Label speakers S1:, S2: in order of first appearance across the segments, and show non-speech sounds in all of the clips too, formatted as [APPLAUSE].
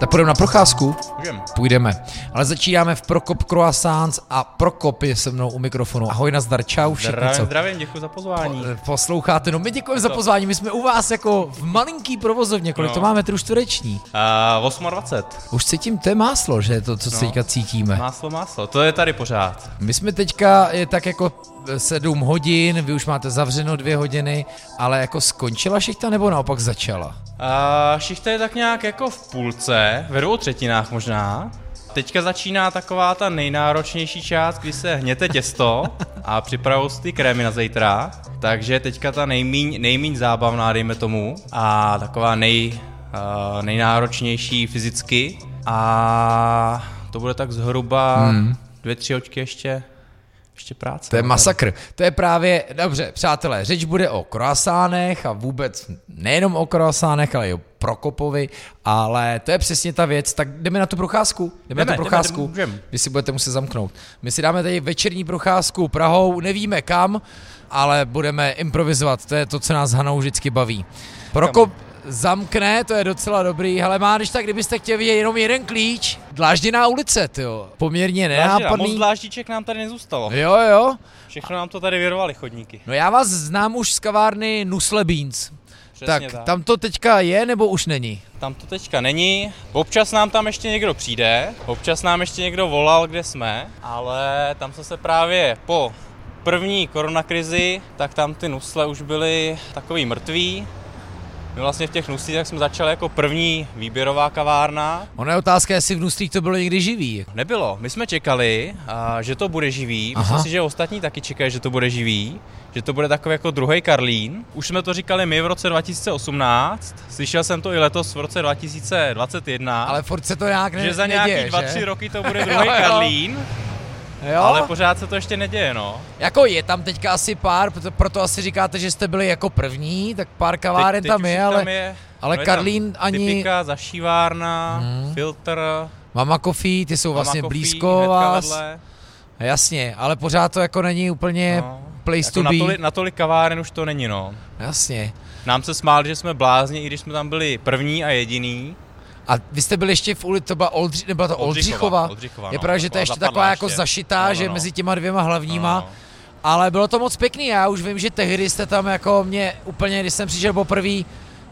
S1: Tak půjdeme na procházku?
S2: Můžem.
S1: Půjdeme. Ale začínáme v Prokop Croissants a Prokop je se mnou u mikrofonu. Ahoj, nazdar, čau všichni,
S2: Zdravím,
S1: co
S2: zdravím, děkuji za pozvání.
S1: po- posloucháte. No my děkujeme za pozvání, my jsme u vás jako v malinký provozovně, kolik
S2: No.
S1: to máme, trů čtvereční.
S2: Uh, 28.
S1: Už cítím, to je máslo, že to, co. No. teďka cítíme.
S2: Máslo, máslo, to je tady pořád.
S1: My jsme teďka je tak jako sedm hodin, vy už máte zavřeno dvě hodiny, ale jako skončila šichta nebo naopak začala?
S2: Uh, šichta je tak nějak jako v půlce, ve dvou třetinách možná. Teďka začíná taková ta nejnáročnější část, kdy se hněte těsto a připravují si ty krémy na zítra. Takže teďka ta nejmíň, nejmíň zábavná, dejme tomu, a taková nej, uh, nejnáročnější fyzicky. A to bude tak zhruba hmm. dvě, tři očky ještě, ještě práce.
S1: To je
S2: no.
S1: masakr. To je právě, dobře, přátelé, řeč bude o kroasánech a vůbec nejenom o kroasánech, ale i o Prokopovi, ale to je přesně ta věc. Tak jdeme na tu procházku. Jdeme,
S2: Jdeme,
S1: na tu
S2: jdeme,
S1: procházku.
S2: jdeme, můžem.
S1: Vy si budete muset zamknout. My si dáme tady večerní procházku Prahou, nevíme kam, ale budeme improvizovat. To je to, co nás Hanou vždycky baví. Prokop zamkne, to je docela dobrý, ale má, když tak, kdybyste chtěli vidět jenom jeden klíč, dlážděná ulice, jo. Poměrně
S2: Dlážděná, Moc
S1: nenápadný.
S2: dláždiček nám tady nezůstalo.
S1: Jo, jo.
S2: Všechno nám to tady vyrvali chodníky.
S1: No já vás znám už z kavárny Nusle Beans.
S2: Přesně
S1: tak,
S2: tak.
S1: tam to teďka je nebo už není?
S2: Tam to teďka není. Občas nám tam ještě někdo přijde, občas nám ještě někdo volal, kde jsme, ale tam se se právě po první koronakrizi, tak tam ty nusle už byly takový mrtví. My vlastně v těch nuslích tak jsme začali jako první výběrová kavárna.
S1: Ona je otázka, jestli v Nuslích to bylo někdy živý.
S2: Nebylo. My jsme čekali, a, že to bude živý.
S1: Aha.
S2: Myslím si, že ostatní taky čekají, že to bude živý. Že to bude takový jako druhý Karlín. Už jsme to říkali my v roce 2018. Slyšel jsem to i letos v roce 2021.
S1: Ale furt se to nějak ne,
S2: že za
S1: neděje,
S2: nějaký dva,
S1: že?
S2: tři roky to bude [LAUGHS] druhý. Karlín,
S1: Jo?
S2: ale pořád se to ještě neděje, no.
S1: Jako je tam teďka asi pár, proto, proto asi říkáte, že jste byli jako první, tak pár kaváren tam je, ale
S2: tam je,
S1: ale
S2: no je
S1: Karlín
S2: tam
S1: ani-
S2: Typika, zašívárna,
S1: Hmm.
S2: filtr,
S1: Mama Coffee, ty jsou vlastně
S2: Mama Coffee,
S1: blízko vás.
S2: Vedle.
S1: Jasně, ale pořád to jako není úplně
S2: No.
S1: place
S2: Jako
S1: to be.
S2: natolik, natolik kaváren už to není, no.
S1: Jasně.
S2: Nám se smáli, že jsme blázni, i když jsme tam byli první a jediný.
S1: A vy jste byli ještě v ulici, to byla Oldři, nebyla to Oldřichova?
S2: Oldřichova,
S1: je
S2: no,
S1: pravda, že to je ještě taková jako
S2: ještě.
S1: zašitá,
S2: No, no,
S1: že
S2: no.
S1: mezi těma dvěma hlavníma.
S2: No.
S1: Ale bylo to moc pěkný, já už vím, že tehdy jste tam jako mě úplně, když jsem přišel poprvé,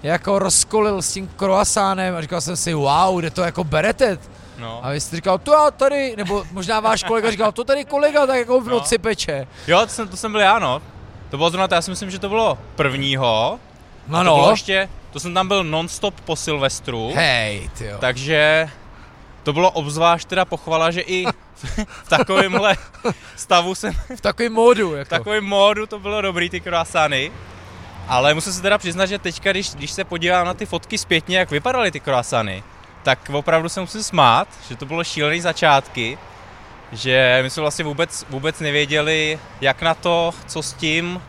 S1: jako rozkolil s tím croissánem a říkal jsem si, wow, kde to jako berete?
S2: No.
S1: A vy jste říkal, to já tady, nebo možná váš kolega říkal, to tady kolega tak jako v
S2: No.
S1: noci peče.
S2: Jo, to jsem, to jsem byl já, no. To bylo zrovna to, já si myslím, že to bylo prvního.
S1: No
S2: To bylo
S1: no,
S2: ještě, to jsem tam byl non-stop po Silvestru.
S1: hej, tyjo.
S2: Takže to bylo obzvlášť teda pochvala, že i [LAUGHS] v takovémhle stavu jsem,
S1: v takovém módu, [LAUGHS]
S2: v
S1: jako.
S2: takovém módu to bylo dobrý ty croissány. Ale musím se teda přiznat, že teďka, když, když se podívám na ty fotky zpětně, jak vypadaly ty croissány, tak opravdu se musím smát, že to bylo šílený začátky, že my jsme vlastně vůbec, vůbec nevěděli, jak na to, co s tím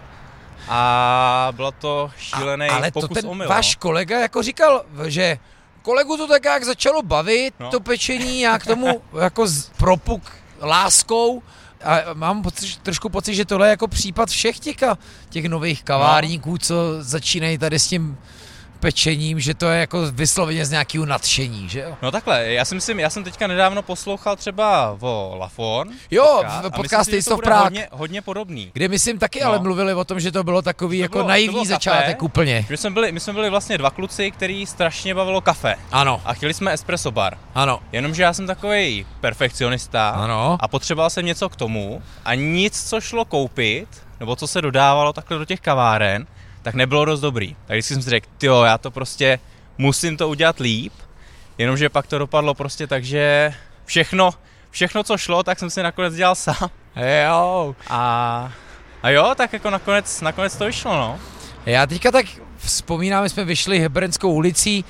S2: a bylo to šílený
S1: A, ale to
S2: pokus
S1: ten
S2: omyl.
S1: váš
S2: no.
S1: kolega jako říkal, že kolegu to tak jak začalo bavit, no.
S2: No.
S1: to pečení, jak tomu jako z, propuk láskou. A mám pocit, trošku pocit, že tohle je jako případ všech těch, těch nových kavárníků, co začínají tady s tím pečením, že to je jako vysloveně z nějakého nadšení, že jo?
S2: No takhle, já si myslím, já jsem teďka nedávno poslouchal třeba o Lafon.
S1: Jo,
S2: podcast,
S1: v podcast
S2: myslím to bude
S1: Prague.
S2: hodně, hodně podobný.
S1: Kde myslím taky
S2: No.
S1: ale mluvili o tom, že to bylo takový
S2: To
S1: jako
S2: bylo-
S1: naivní
S2: bylo kafe.
S1: začátek úplně.
S2: My jsme, byli, my jsme byli vlastně dva kluci, který strašně bavilo kafe.
S1: Ano,
S2: A chtěli jsme espresso bar.
S1: ano,
S2: Jenomže já jsem takový perfekcionista
S1: Ano.
S2: a potřeboval jsem něco k tomu a nic, co šlo koupit, nebo co se dodávalo takhle do těch kaváren, tak nebylo dost dobrý. Tak vždycky jsem si řekl, jo, já to prostě musím to udělat líp, jenomže pak to dopadlo prostě tak, že všechno, všechno, co šlo, tak jsem si nakonec dělal sám. [LAUGHS]
S1: jo.
S2: A, a jo, tak jako nakonec, nakonec to vyšlo, no.
S1: Já teďka tak vzpomínám, my jsme vyšli Hebrenskou ulicí,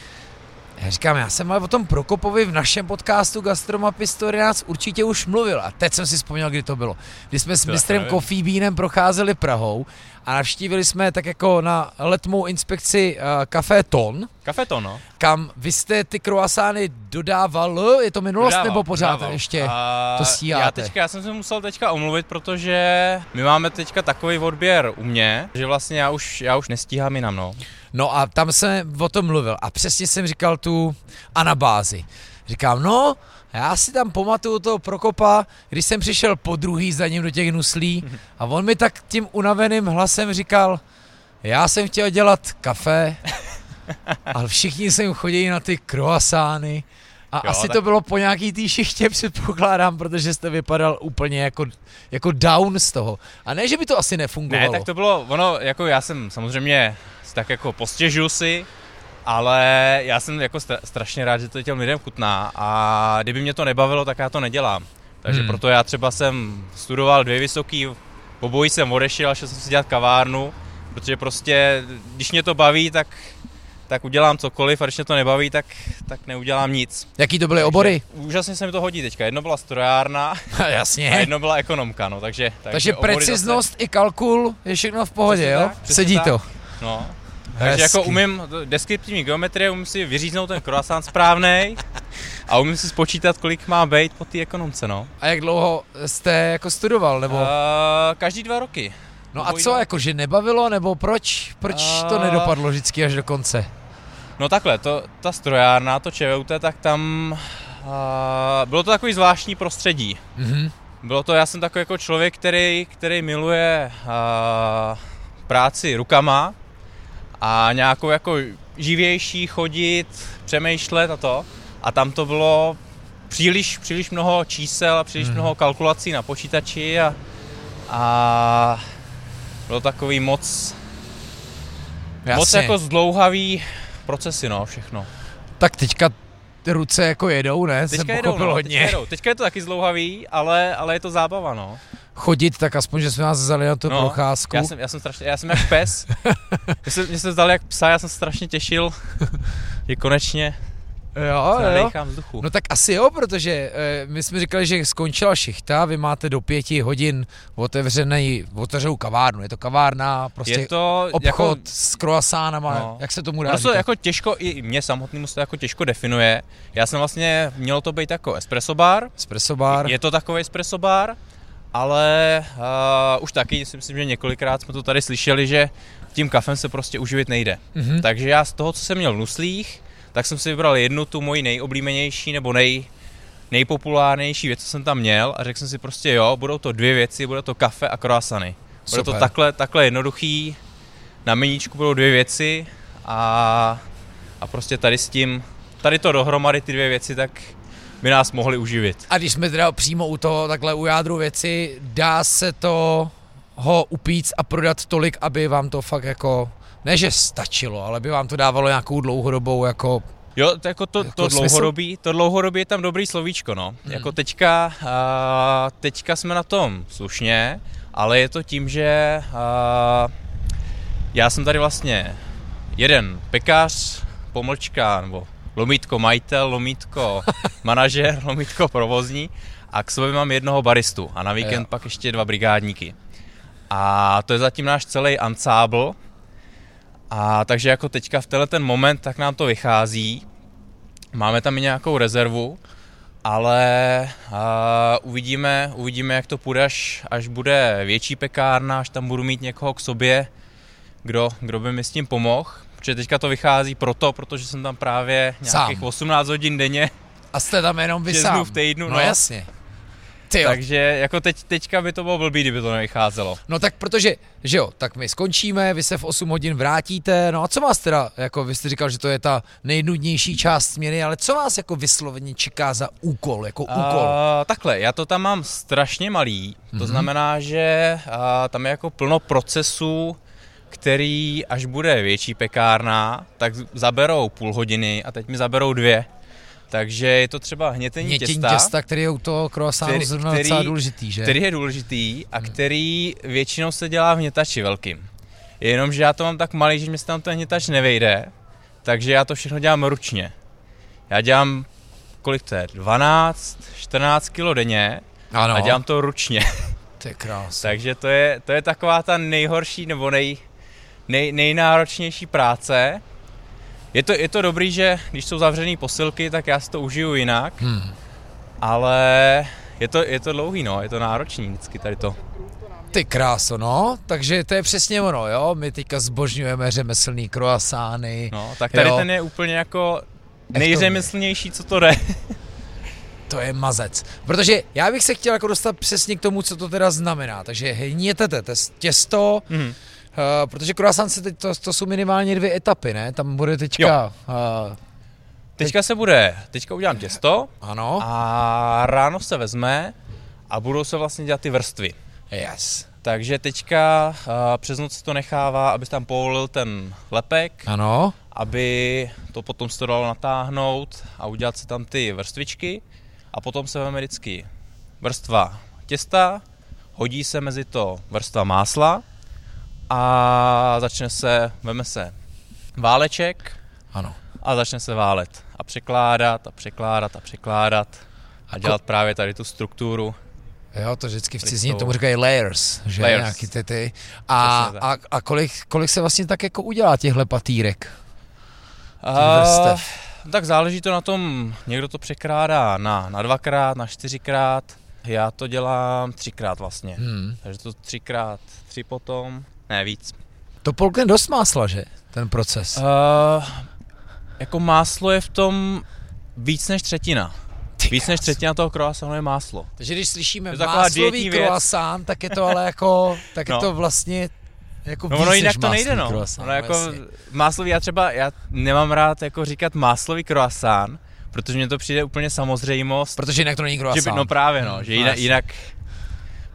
S1: já říkám, já jsem ale o tom Prokopovi v našem podcastu Gastromapy nás určitě už mluvil a teď jsem si vzpomněl, kdy to bylo. Kdy jsme s
S2: To
S1: mistrem Beanem procházeli Prahou a navštívili jsme tak jako na letmou inspekci uh, Café Ton,
S2: Kafe to, no.
S1: kam vy jste ty croissány dodával, je to minulost
S2: Dodával,
S1: nebo pořád
S2: dodával.
S1: ještě?
S2: A
S1: to stíháte?
S2: Já, teďka, já jsem se musel teďka omluvit, protože my máme teďka takový odběr u mě, že vlastně já už, já už nestíhám jinam, no.
S1: No a tam jsem o tom mluvil a přesně jsem říkal tu anabázi. Říkám, no, já si tam pamatuju toho Prokopa, když jsem přišel po druhý za ním do těch nuslí a on mi tak tím unaveným hlasem říkal, já jsem chtěl dělat kafe, ale všichni sem chodí na ty croissány a jo, asi tak... to bylo po nějaký té šichtě, předpokládám, protože jste vypadal úplně jako, jako down z toho. A ne, že by to asi nefungovalo.
S2: Ne, tak to bylo, ono, jako já jsem samozřejmě tak jako postěžu si, ale já jsem jako strašně rád, že to těm lidem chutná a kdyby mě to nebavilo, tak já to nedělám. Takže hmm. proto já třeba jsem studoval dvě vysoký, obojí jsem odešel, šel jsem si dělat kavárnu, protože prostě, když mě to baví, tak tak udělám cokoliv a když mě to nebaví, tak, tak neudělám nic.
S1: Jaký to byly takže obory?
S2: Úžasně se mi to hodí teďka. Jedno byla strojárna [LAUGHS]
S1: Jasně.
S2: a jedno byla ekonomka. No, takže,
S1: takže, takže preciznost zase... i kalkul je všechno v pohodě, přesně jo? Tak, Sedí tak. to.
S2: No, takže jako umím deskriptivní geometrie, umím si vyříznout ten croissant správný a umím si spočítat, kolik má být po té ekonomce, no.
S1: A jak dlouho jste jako studoval, nebo? Uh,
S2: každý dva roky.
S1: No a co, jako že nebavilo, nebo proč, proč uh, to nedopadlo vždycky až do konce?
S2: No takhle, to, ta strojárna, to ČVUT, tak tam uh, bylo to takový zvláštní prostředí. Mm-hmm. Bylo to, já jsem takový jako člověk, který, který miluje uh, práci rukama a nějakou jako živější chodit, přemýšlet a to. A tam to bylo příliš, příliš mnoho čísel a příliš mm. mnoho kalkulací na počítači a, a bylo takový moc, Jasně. moc jako zdlouhavý procesy, no, všechno.
S1: Tak teďka ty ruce jako jedou, ne?
S2: Teďka Jsem jedou, no, hodně. Teďka, jedou. teďka je to taky zdlouhavý, ale, ale je to zábava, no.
S1: Chodit, tak aspoň, že jsme nás vzali na tu no, procházku.
S2: Já jsem, já jsem strašně, já jsem jak pes. [LAUGHS] Mě se, mě se vzali jak psa, já jsem strašně těšil, že konečně
S1: Jo, jo. Vzduchu. No tak asi jo, protože e, my jsme říkali, že skončila šichta, vy máte do pěti hodin otevřený, otevřenou kavárnu. Je to kavárna, prostě je to obchod jako, s croissánama, no. jak se tomu dá
S2: no to jako těžko, i mě samotnému se to jako těžko definuje. Já jsem vlastně, mělo to být jako espresso bar.
S1: Espresso bar.
S2: Je to takový espresso bar, ale uh, už taky si myslím, že několikrát jsme to tady slyšeli, že tím kafem se prostě uživit nejde. Mm-hmm. Takže já z toho, co jsem měl v nuslích, tak jsem si vybral jednu tu moji nejoblíbenější nebo nej, nejpopulárnější věc, co jsem tam měl a řekl jsem si prostě jo, budou to dvě věci, bude to kafe a croissany. Bude Super. to takhle, takhle jednoduchý, na meníčku budou dvě věci a, a prostě tady s tím, tady to dohromady ty dvě věci, tak by nás mohli uživit.
S1: A když jsme teda přímo u toho, takhle u jádru věci, dá se to ho upít a prodat tolik, aby vám to fakt jako ne, že stačilo, ale by vám to dávalo nějakou dlouhodobou jako
S2: Jo, to, jako to, jako to, dlouhodobí, to dlouhodobí je tam dobrý slovíčko, no. Hmm. Jako teďka, a, teďka jsme na tom slušně, ale je to tím, že a, já jsem tady vlastně jeden pekař, pomlčka, nebo lomítko majitel, lomítko [LAUGHS] manažer, lomítko provozní a k sobě mám jednoho baristu a na víkend jo. pak ještě dva brigádníky. A to je zatím náš celý ansábl, a takže jako teďka v tenhle ten moment, tak nám to vychází. Máme tam i nějakou rezervu, ale uh, uvidíme, uvidíme, jak to půjde, až, až bude větší pekárna, až tam budu mít někoho k sobě, kdo, kdo by mi s tím pomohl. Protože teďka to vychází proto, protože jsem tam právě nějakých sám. 18 hodin denně.
S1: A jste tam jenom vy sám.
S2: v týdnu.
S1: No, no jasně.
S2: Ty Takže jako teď, teďka by to bylo blbý, kdyby to nevycházelo.
S1: No tak protože, že jo, tak my skončíme, vy se v 8 hodin vrátíte, no a co vás teda, jako vy jste říkal, že to je ta nejnudnější část směny, ale co vás jako vysloveně čeká za úkol, jako uh, úkol?
S2: Takhle, já to tam mám strašně malý, to mm-hmm. znamená, že uh, tam je jako plno procesů, který až bude větší pekárna, tak zaberou půl hodiny a teď mi zaberou dvě. Takže je to třeba hnětení, hnětení těsta,
S1: těsta, který je u toho croissantu zrovna který, docela důležitý, že?
S2: Který je důležitý a hmm. který většinou se dělá v hnětači velkým. Jenomže já to mám tak malý, že mi se tam ten hnětač nevejde, takže já to všechno dělám ručně. Já dělám, kolik to je, 12, 14 kilo denně ano. a dělám to ručně.
S1: To je krásné. [LAUGHS]
S2: takže to je, to je taková ta nejhorší nebo nej, nej, nejnáročnější práce, je to, je to dobrý, že když jsou zavřené posilky, tak já si to užiju jinak, hmm. ale je to, je to dlouhý, no, je to náročný vždycky tady to.
S1: Ty kráso, no, takže to je přesně ono, jo, my teďka zbožňujeme řemeslný croissány.
S2: No, tak tady
S1: jo.
S2: ten je úplně jako nejřemeslnější, co to jde.
S1: To je mazec. Protože já bych se chtěl jako dostat přesně k tomu, co to teda znamená. Takže hnětete těsto,
S2: Mhm.
S1: Uh, protože croissant se teď, to, to jsou minimálně dvě etapy, ne? Tam bude teďka... Uh,
S2: Teďka se bude, teďka udělám těsto
S1: ano,
S2: a ráno se vezme a budou se vlastně dělat ty vrstvy.
S1: yes.
S2: Takže teďka uh, přes noc se to nechává, aby tam povolil ten lepek,
S1: Ano,
S2: aby to potom se to dalo natáhnout a udělat se tam ty vrstvičky a potom se veme vždycky vrstva těsta, hodí se mezi to vrstva másla a začne se, veme se váleček
S1: ano.
S2: a začne se válet a překládat a překládat a překládat a dělat právě tady tu strukturu.
S1: Jo, to vždycky v cizině tomu říkají layers, že?
S2: Layers.
S1: Nějaký ty ty. A, a, a kolik, kolik se vlastně tak jako udělá těchhle patýrek?
S2: A,
S1: vrstev.
S2: tak záleží to na tom, někdo to překrádá na, na dvakrát, na čtyřikrát, já to dělám třikrát vlastně,
S1: Hmm.
S2: takže to třikrát, tři potom, ne víc.
S1: To polkne dost másla, že? Ten proces.
S2: Uh, jako máslo je v tom víc než třetina.
S1: Ty
S2: Víc než třetina toho croissantu je máslo.
S1: Takže když slyšíme
S2: je
S1: máslový croissant, tak je to ale jako, [LAUGHS] tak je
S2: No.
S1: to vlastně jako
S2: No
S1: víc
S2: ono jinak to nejde, no.
S1: croissant,
S2: Ono jako
S1: jasně.
S2: máslový, já třeba, já nemám rád jako říkat máslový croissant, protože mně to přijde úplně samozřejmost.
S1: Protože jinak to není
S2: Že
S1: croissant.
S2: by, no právě no,
S1: Hmm,
S2: že
S1: no
S2: jinak,
S1: jasně.
S2: jinak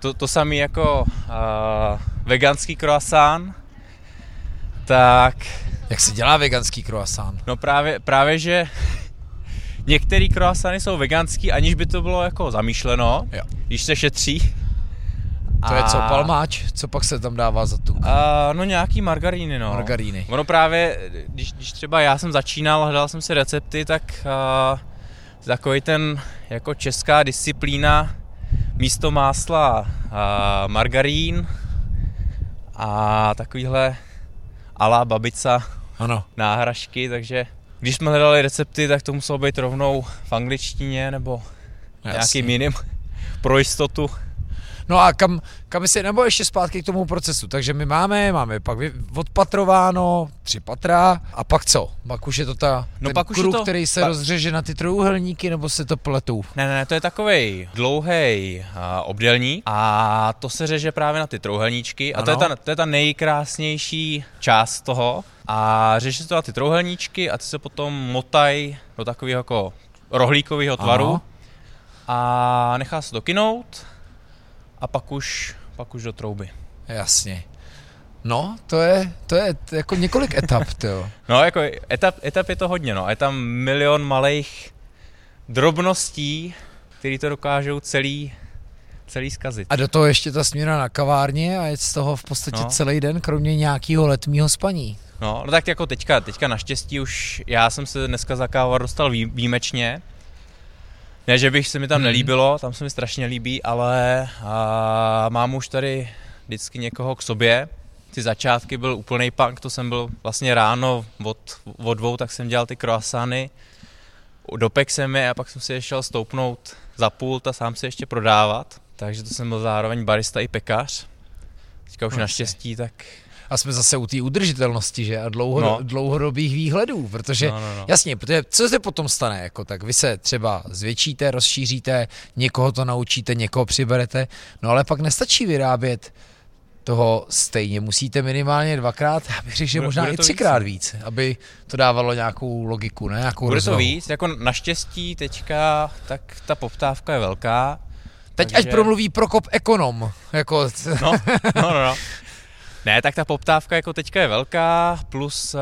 S2: to, to samé jako uh, veganský croissant, tak
S1: Jak se dělá veganský croissant?
S2: no právě, právě že některý croissanty jsou veganský, aniž by to bylo jako zamýšleno,
S1: Jo.
S2: když se šetří.
S1: To je co, palmáč? Co pak se tam dává za tuk?
S2: A, no nějaký margaríny, no.
S1: Margaríny.
S2: Ono právě, když, když třeba já jsem začínal, hledal jsem si recepty, tak uh, takový ten jako česká disciplína místo másla uh, margarín a takovýhle alá babica
S1: Ano.
S2: náhražky, takže když jsme hledali recepty, tak to muselo být rovnou v angličtině nebo nějakým jiným pro jistotu.
S1: No a kam, kam si, nebo ještě zpátky k tomu procesu. Takže my máme, máme pak odpatrováno tři patra a pak co? Pak už je to ta,
S2: No
S1: ten
S2: pak už
S1: kruh,
S2: to-
S1: který se
S2: pa-
S1: rozřeže na ty trojuhelníky, nebo se to pletou?
S2: Ne, ne, ne, to je takový dlouhý obdelník a to se řeže právě na ty trouhelníčky a to je, ta, to je ta nejkrásnější část toho a řeší se to na ty trouhelníčky a ty se potom motají do takového jako rohlíkového tvaru
S1: Ano.
S2: a nechá se to kynout a pak už, pak už do trouby.
S1: Jasně. No, to je, to je jako několik [LAUGHS] etap, jo.
S2: No, jako etap, etap je to hodně, no. Je tam milion malých drobností, které to dokážou celý, celý zkazit.
S1: A do toho ještě ta směna na kavárně a je z toho v podstatě
S2: No.
S1: celý den, kromě nějakého letního spaní.
S2: No, no tak jako teďka, teďka naštěstí už já jsem se dneska za kávu dostal vý, výjimečně. Ne, že bych se mi tam
S1: Mhm.
S2: nelíbilo, tam se mi strašně líbí, ale a, mám už tady vždycky někoho k sobě. Ty začátky byl úplný punk, to jsem byl vlastně ráno od, od dvou, tak jsem dělal ty croissany. Dopek jsem je a pak jsem si je šel stoupnout za pult a sám si ještě prodávat. Takže to jsem byl zároveň barista i pekař. Teďka už
S1: No,
S2: naštěstí, tak
S1: A jsme zase u té udržitelnosti, že? A dlouho,
S2: No.
S1: dlouhodobých výhledů, protože
S2: no, no, no.
S1: Jasně, protože co se potom stane, jako tak vy se třeba zvětšíte, rozšíříte, někoho to naučíte, někoho přiberete, no ale pak nestačí vyrábět toho stejně, musíte minimálně dvakrát, já bych řekl, že
S2: Bude-
S1: možná
S2: bude
S1: i
S2: to
S1: třikrát
S2: víc,
S1: víc, aby to dávalo nějakou logiku, ne? Nějakou
S2: Bude to
S1: rozvahu.
S2: víc, jako naštěstí teďka, tak ta poptávka je velká.
S1: Teď
S2: takže-
S1: ať promluví Prokop ekonom, jako,
S2: No, no, no, no. [LAUGHS] Ne, tak ta poptávka jako teďka je velká, plus uh,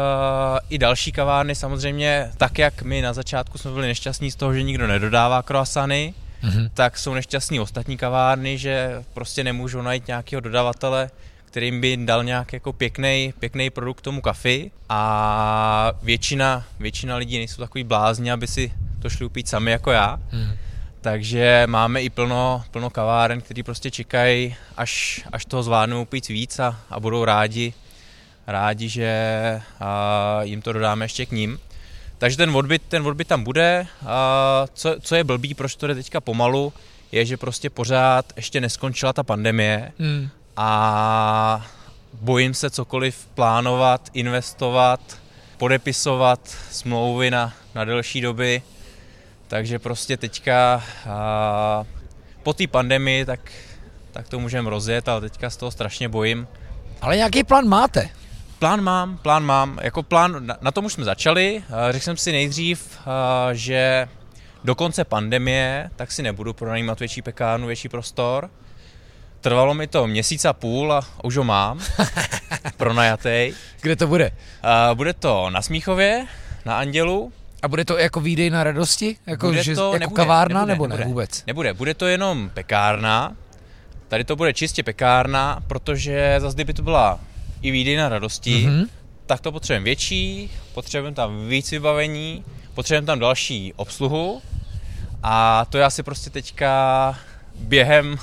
S2: i další kavárny samozřejmě, tak jak my na začátku jsme byli nešťastní z toho, že nikdo nedodává croissany,
S1: Mhm.
S2: tak jsou nešťastní ostatní kavárny, že prostě nemůžou najít nějakého dodavatele, kterým by dal nějak jako pěkný, pěkný produkt tomu kafi a většina, většina lidí nejsou takový blázni, aby si to šli upít sami jako já.
S1: Mhm.
S2: Takže máme i plno, plno kaváren, který prostě čekají, až, až toho zvládnou upít víc a, a budou rádi, rádi, že a, jim to dodáme ještě k ním. Takže ten odbyt, ten odbyt tam bude. A co, co je blbý, proč to jde teďka pomalu, je, že prostě pořád ještě neskončila ta pandemie,
S1: Hmm.
S2: a bojím se cokoliv plánovat, investovat, podepisovat smlouvy na, na delší doby, takže prostě teďka a, po té pandemii tak, tak to můžeme rozjet, ale teďka z toho strašně bojím.
S1: Ale nějaký plán máte?
S2: Plán mám, plán mám. Jako plán, na, na tom už jsme začali. Řekl jsem si nejdřív, že do konce pandemie tak si nebudu pronajímat větší pekárnu, větší prostor. Trvalo mi to měsíc a půl a už ho mám [LAUGHS] pronajatej.
S1: Kde to bude?
S2: Bude to na Smíchově, na Andělu.
S1: A bude to jako výdej na radosti? Jako,
S2: bude
S1: že,
S2: to,
S1: jako
S2: nebude,
S1: kavárna
S2: nebude,
S1: nebo
S2: nebude,
S1: ne vůbec?
S2: Nebude, bude to jenom pekárna. Tady to bude čistě pekárna, protože zase kdyby to byla i výdej na radosti, mm-hmm. tak to potřebujeme větší, potřebujeme tam víc vybavení, potřebujeme tam další obsluhu a to já si prostě teďka během,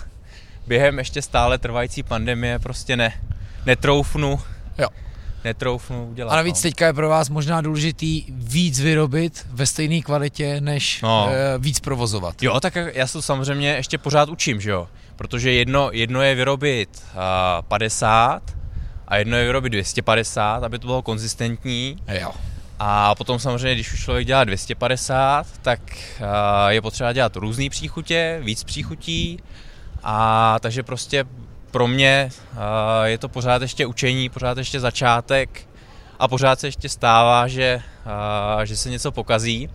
S2: během ještě stále trvající pandemie prostě ne, netroufnu.
S1: Jo.
S2: Netroufnu udělat.
S1: A navíc no. teďka je pro vás možná důležitý víc vyrobit ve stejné kvalitě, než no. e, víc provozovat.
S2: Jo, tak já se to samozřejmě ještě pořád učím, že jo? Protože jedno, jedno je vyrobit uh, 50 a jedno je vyrobit 250, aby to bylo konzistentní.
S1: Jo.
S2: A potom samozřejmě, když už člověk dělá 250, tak je potřeba dělat různé příchutě, víc příchutí. A takže prostě pro mě je to pořád ještě učení, pořád ještě začátek a pořád se ještě stává, že, že se něco pokazí.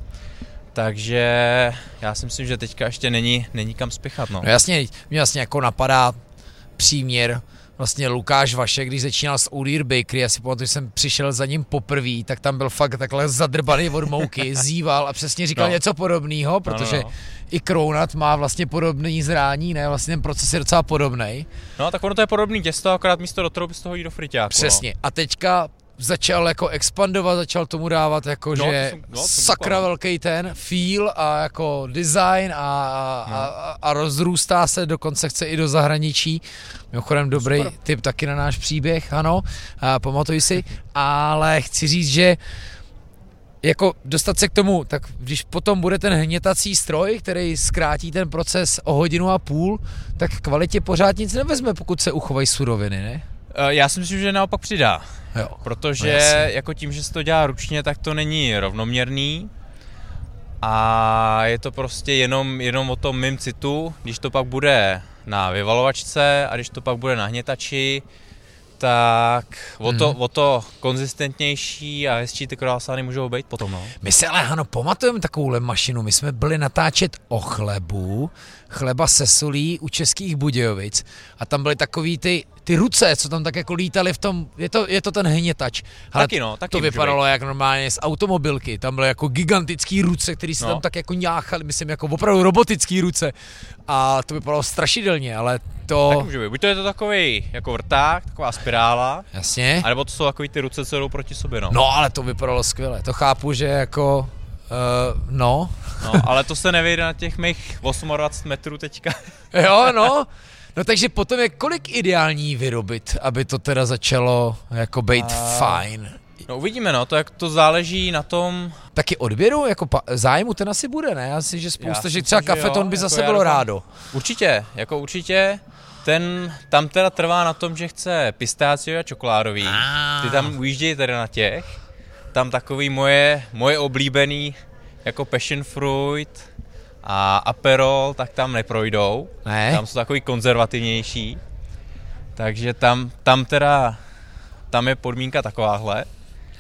S2: Takže já si myslím, že teďka ještě není, není kam spěchat. No.
S1: no jasně, mě vlastně jako napadá příměr vlastně Lukáš Vaše, když začínal s Ulir Bakery, já si pamatuju, že jsem přišel za ním poprvé, tak tam byl fakt takhle zadrbaný od mouky, [LAUGHS] zýval a přesně říkal no. něco podobného, protože no, no, no. i Kronat má vlastně podobný zrání, ne, vlastně ten proces je docela podobný.
S2: No tak ono to je podobný těsto, akorát místo do trouby z toho jít do friťáku.
S1: Přesně. No. A teďka začal jako expandovat, začal tomu dávat jako, no, že jsem, no, sakra velký ten feel a jako design a, a, no. a, a rozrůstá se, dokonce chce i do zahraničí. Mimochodem dobrý Super. tip taky na náš příběh, ano, a pamatuj si, ale chci říct, že jako dostat se k tomu, tak když potom bude ten hnětací stroj, který zkrátí ten proces o hodinu a půl, tak kvalitě pořád nic nevezme, pokud se uchovají suroviny, ne?
S2: Eh, já si myslím, že naopak přidá.
S1: Jo.
S2: Protože no jako tím, že se to dělá ručně, tak to není rovnoměrný a je to prostě jenom, jenom o tom mým citu, když to pak bude na vyvalovačce a když to pak bude na hnětači, tak o to, hmm. o to konzistentnější a hezčí ty kruasány můžou být potom. No.
S1: My se ale, ano, pamatujeme takovouhle mašinu. My jsme byli natáčet o chlebu, chleba se solí u Českých Budějovic a tam byly takový ty ty ruce, co tam tak jako lítaly v tom, je to, je to ten hnětač.
S2: Ale taky no, taky
S1: to vypadalo jak normálně z automobilky, tam byly jako gigantický ruce, které se no. tam tak jako ňáchaly, myslím jako opravdu robotický ruce a to vypadalo strašidelně, ale to...
S2: Tak může být. Buď to je to takový jako vrták, taková spirála.
S1: Jasně.
S2: Anebo to jsou takový ty ruce, co jdou proti sobě, no.
S1: No, ale to vypadalo skvěle. To chápu, že jako Uh, no.
S2: no. ale to se nevejde na těch mých 28 metrů teďka. [LAUGHS]
S1: jo, no. No takže potom je kolik ideální vyrobit, aby to teda začalo jako být A... fajn?
S2: No uvidíme, no, to jak to záleží na tom...
S1: Taky odběru, jako pa, zájmu ten asi bude, ne? Já si, že spousta, Já že třeba kafeton by jako zase bylo rádo.
S2: Určitě, jako určitě. Ten tam teda trvá na tom, že chce pistácio a čokoládový. Ty tam ujíždějí teda na těch. Tam takový moje, moje oblíbený jako passion fruit, a Aperol, tak tam neprojdou.
S1: Ne.
S2: Tam jsou takový konzervativnější. Takže tam, tam teda, tam je podmínka takováhle.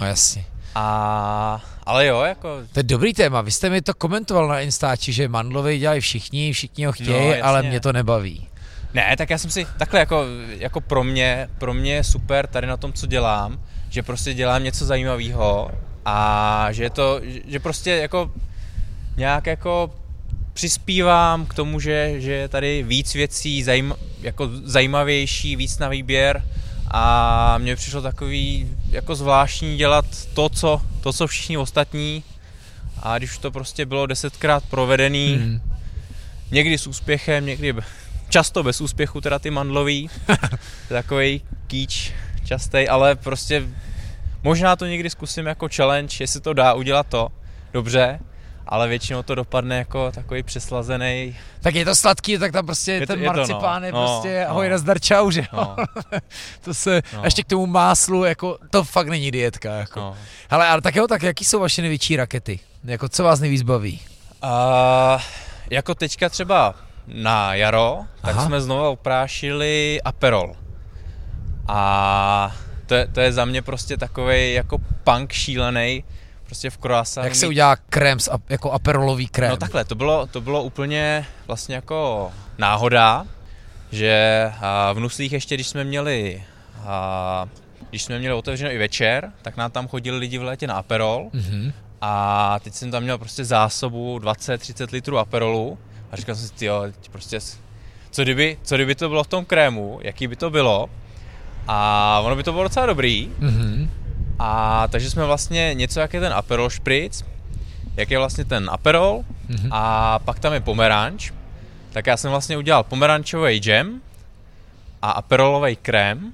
S1: No jasně.
S2: A, ale jo, jako...
S1: To je dobrý téma, vy jste mi to komentoval na Instači, že mandlový dělají všichni, všichni ho chtějí, no, ale mě to nebaví.
S2: Ne, tak já jsem si, takhle jako, jako pro mě, pro mě je super tady na tom, co dělám, že prostě dělám něco zajímavého a že je to, že prostě jako nějak jako přispívám k tomu, že, že je tady víc věcí zajím, jako zajímavější, víc na výběr a mně přišlo takový jako zvláštní dělat to, co, to, co všichni ostatní a když to prostě bylo desetkrát provedený, mm. někdy s úspěchem, někdy často bez úspěchu, teda ty mandlový, [LAUGHS] takový kýč častý, ale prostě možná to někdy zkusím jako challenge, jestli to dá udělat to dobře, ale většinou to dopadne jako takový přeslazený.
S1: Tak je to sladký, tak tam prostě
S2: Je to-
S1: ten
S2: je to, no.
S1: marcipán je
S2: No,
S1: prostě
S2: no.
S1: ahoj nazdar čau, že jo?
S2: No, [LAUGHS]
S1: to se,
S2: No.
S1: a ještě k tomu máslu, jako, to fakt není dietka, jako.
S2: no.
S1: Hele, ale tak jo, tak jaký jsou vaše největší rakety? Jako, co vás nejvíc baví?
S2: A jako teďka třeba na jaro, tak
S1: Aha.
S2: jsme znova oprášili Aperol. A to je, to je za mě prostě takový jako punk šílený, prostě v croissantu.
S1: Jak se udělá krém, jako aperolový krém?
S2: No takhle, to bylo, to bylo úplně vlastně jako náhoda, že v Nuslích ještě, když jsme měli a, když jsme měli otevřeno i večer, tak nám tam chodili lidi v létě na Aperol
S1: Mhm.
S2: a teď jsem tam měl prostě zásobu 20-30 litrů Aperolu a říkal jsem si, teď prostě, co kdyby, co kdyby to bylo v tom krému, jaký by to bylo a ono by to bylo docela dobrý
S1: Mhm.
S2: a takže jsme vlastně něco, jak je ten Aperol špric, jak je vlastně ten Aperol
S1: Mhm.
S2: a pak tam je pomeranč, tak já jsem vlastně udělal pomerančový džem a aperolový krém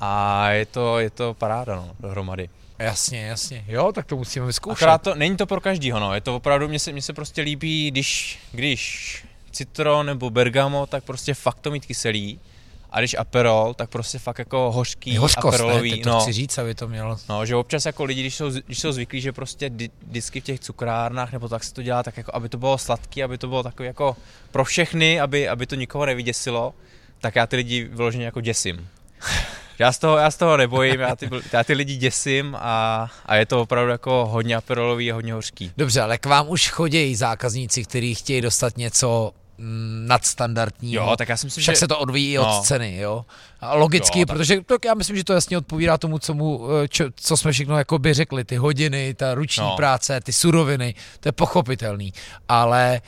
S2: a je to, je to paráda no, dohromady.
S1: Jasně, jasně. Jo, tak to musíme vyzkoušet.
S2: Akorát to, není to pro každýho, no, je to opravdu, mně se, mně se prostě líbí, když, když citron nebo bergamo, tak prostě fakt to mít kyselý a když aperol, tak prostě fakt jako hořký,
S1: hořkost, ne?
S2: aperolový,
S1: Teď to
S2: no,
S1: chci říct, aby to mělo...
S2: No, že občas jako lidi, když jsou, když jsou zvyklí, že prostě di, disky v těch cukrárnách nebo tak se to dělá, tak jako, aby to bylo sladký, aby to bylo takový jako pro všechny, aby, aby to nikoho nevyděsilo, tak já ty lidi vyloženě jako děsím. Já z toho, já z toho nebojím, já ty, já ty lidi děsím a, a je to opravdu jako hodně aperolový a hodně hořký.
S1: Dobře, ale k vám už chodí zákazníci, kteří chtějí dostat něco nadstandardního.
S2: Jo, tak já si myslím,
S1: Však
S2: že...
S1: se to odvíjí i od
S2: no.
S1: ceny, jo. A logicky,
S2: Jo, tak-
S1: protože tak já myslím, že to jasně odpovídá tomu, co, mu, eh, čo, co jsme všechno jako by řekli, ty hodiny, ta ruční
S2: No.
S1: práce, ty suroviny, to je pochopitelný, ale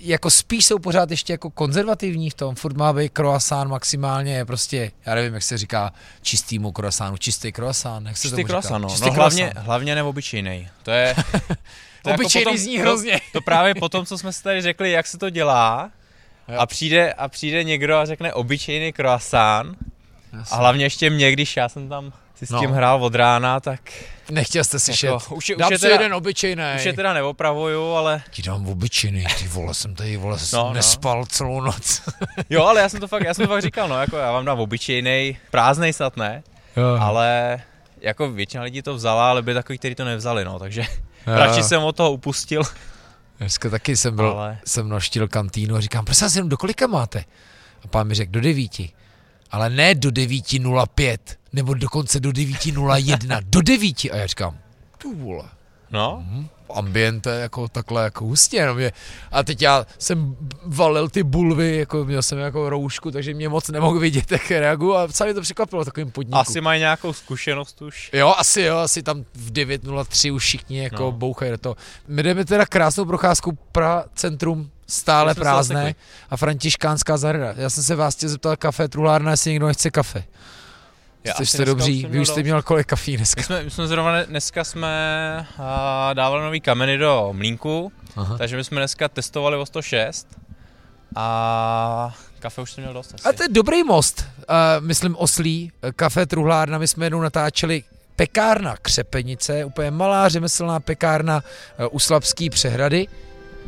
S1: jako spíš jsou pořád ještě jako konzervativní v tom, furt má být croissant maximálně prostě, já nevím, jak se říká čistýmu croissantu, čistý croissant, jak se
S2: Čistý
S1: tomu říká?
S2: croissant, no.
S1: Čistý
S2: no hlavně,
S1: croissant.
S2: hlavně neobyčejný. To je... [LAUGHS] To je jako
S1: Obyčejný
S2: potom-
S1: zní
S2: to-
S1: hrozně.
S2: To právě po tom, co jsme si tady řekli, jak se to dělá,
S1: Jo.
S2: a přijde, a přijde někdo a řekne obyčejný croissant, a hlavně ještě mě, když já jsem tam si s
S1: No.
S2: tím hrál od rána, tak
S1: Nechtěl jste si
S2: jako,
S1: šet.
S2: už, je, už,
S1: Dám
S2: je
S1: si
S2: teda,
S1: jeden obyčejný.
S2: už je teda neopravuju, ale
S1: Ti dám obyčejný, ty vole, jsem tady, vole,
S2: No,
S1: no,
S2: no.
S1: nespal celou noc. [LAUGHS]
S2: jo, ale já jsem to fakt, já jsem to fakt říkal, no, jako já vám dám obyčejný, prázdnej snad ne,
S1: jo,
S2: ale jako většina lidí to vzala, ale byli takový, kteří to nevzali, no, takže. Radši jsem od toho upustil.
S1: Dneska taky jsem byl,
S2: Ale-
S1: jsem naštil kantýnu a říkám, prosím vás, jenom do kolika máte? A pán mi řekl, do devíti. Ale ne do 9.05, nebo dokonce do 9.01, do devíti. A já říkám, tu vole,
S2: No,
S1: ambiente jako takhle jako hustě, no mě, a teď já jsem valil ty bulvy, jako měl jsem jako roušku, takže mě moc nemohl vidět, jak reaguju a sami to překvapilo takovým podniku.
S2: asi mají nějakou zkušenost už.
S1: Jo, asi jo, asi tam v 9.03 už všichni jako
S2: No.
S1: bouchají do toho. My jdeme teda krásnou procházku Praha centrum stále prázdné a františkánská zahrada. Já jsem se vás chtěl zeptal kafe truhlárna, jestli někdo nechce kafe.
S2: Já
S1: Jste, jste dobří, vy už jste měl kolik kafí dneska.
S2: My jsme, my jsme zrovna ne- dneska jsme a, dávali nový kameny do mlínku,
S1: Aha.
S2: takže my jsme dneska testovali o 106 a kafe už jsem měl dost asi.
S1: A to je dobrý most, uh, myslím oslí, eh, kafe truhlárna, my jsme jednou natáčeli pekárna Křepenice, úplně malá řemeslná pekárna uh, u Slabský přehrady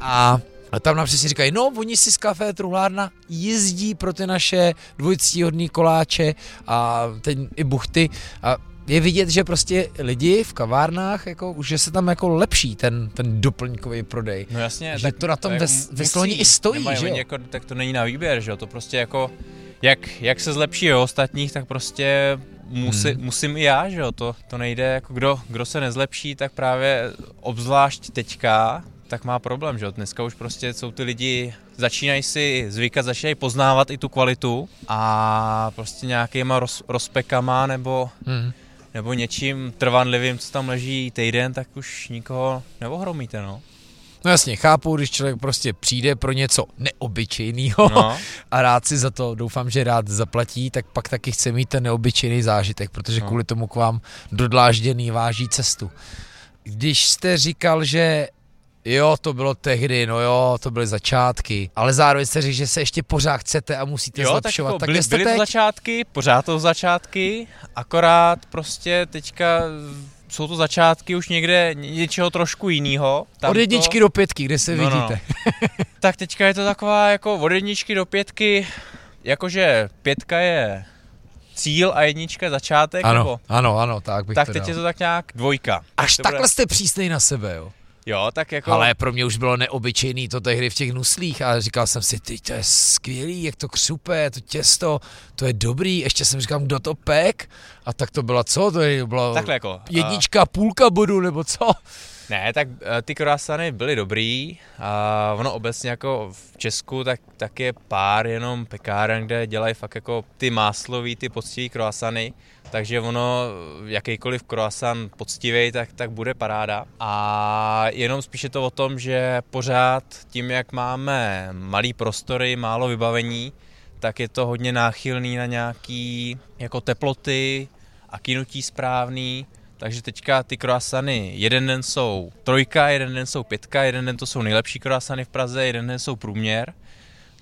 S1: a a tam nám přesně říkají, no, oni si z kafe truhlárna jezdí pro ty naše dvojctíhodný koláče a ten, i buchty a je vidět, že prostě lidi v kavárnách, jako, už že se tam jako lepší ten, ten doplňkový prodej.
S2: No jasně,
S1: Že to na tom
S2: jako
S1: ves-
S2: musí,
S1: ve Sloní i stojí, že jo?
S2: Jako, tak to není na výběr, že jo, to prostě jako, jak, jak se zlepší o ostatních, tak prostě musí,
S1: Hmm.
S2: musím i já, že jo, to, to nejde, jako kdo, kdo se nezlepší, tak právě obzvlášť teďka, tak má problém, že jo, dneska už prostě jsou ty lidi, začínají si zvykat, začínají poznávat i tu kvalitu a prostě nějakýma roz, rozpekama nebo
S1: Hmm.
S2: nebo něčím trvanlivým, co tam leží týden, tak už nikoho neohromíte, no.
S1: No jasně, chápu, když člověk prostě přijde pro něco neobyčejného
S2: no. [LAUGHS]
S1: a rád si za to, doufám, že rád zaplatí, tak pak taky chce mít ten neobyčejný zážitek, protože
S2: No.
S1: kvůli tomu k vám dodlážděný váží cestu. Když jste říkal, že jo, to bylo tehdy, no jo, to byly začátky, ale zároveň jste řekl, že se ještě pořád chcete a musíte
S2: Jo, tak,
S1: zlepšovat.
S2: jako
S1: tak
S2: byly,
S1: jste
S2: byly to začátky, pořád to začátky, akorát prostě teďka jsou to začátky už někde něčeho trošku jiného.
S1: Od jedničky
S2: to...
S1: do pětky, kde se no, no. vidíte.
S2: No. [LAUGHS] tak teďka je to taková jako od jedničky do pětky, jakože pětka je cíl a jednička je začátek?
S1: Ano,
S2: nebo?
S1: ano, ano, tak bych
S2: Tak
S1: to
S2: teď
S1: dal.
S2: je to tak nějak dvojka.
S1: Až takhle
S2: bude...
S1: jste přísnej na sebe, jo?
S2: Jo, tak jako...
S1: Ale pro mě už bylo neobyčejný to tehdy v těch nuslích a říkal jsem si, ty to je skvělý, jak to křupe, to těsto, to je dobrý, ještě jsem říkal, kdo to pek? A tak to byla co? To je, bylo
S2: Takhle jako...
S1: jednička, půlka bodu, nebo co?
S2: Ne, tak eh, ty croissany byly dobrý. A ono obecně jako v Česku tak, tak je pár jenom pekáren, kde dělají fakt jako ty máslový, ty poctivý croissany, takže ono, jakýkoliv croissant poctivý, tak, tak bude paráda. A jenom spíše to o tom, že pořád tím, jak máme malý prostory, málo vybavení, tak je to hodně náchylný na nějaký jako teploty a kinutí správný, takže teďka ty croissany, jeden den jsou trojka, jeden den jsou pětka, jeden den to jsou nejlepší croissany v Praze, jeden den jsou průměr.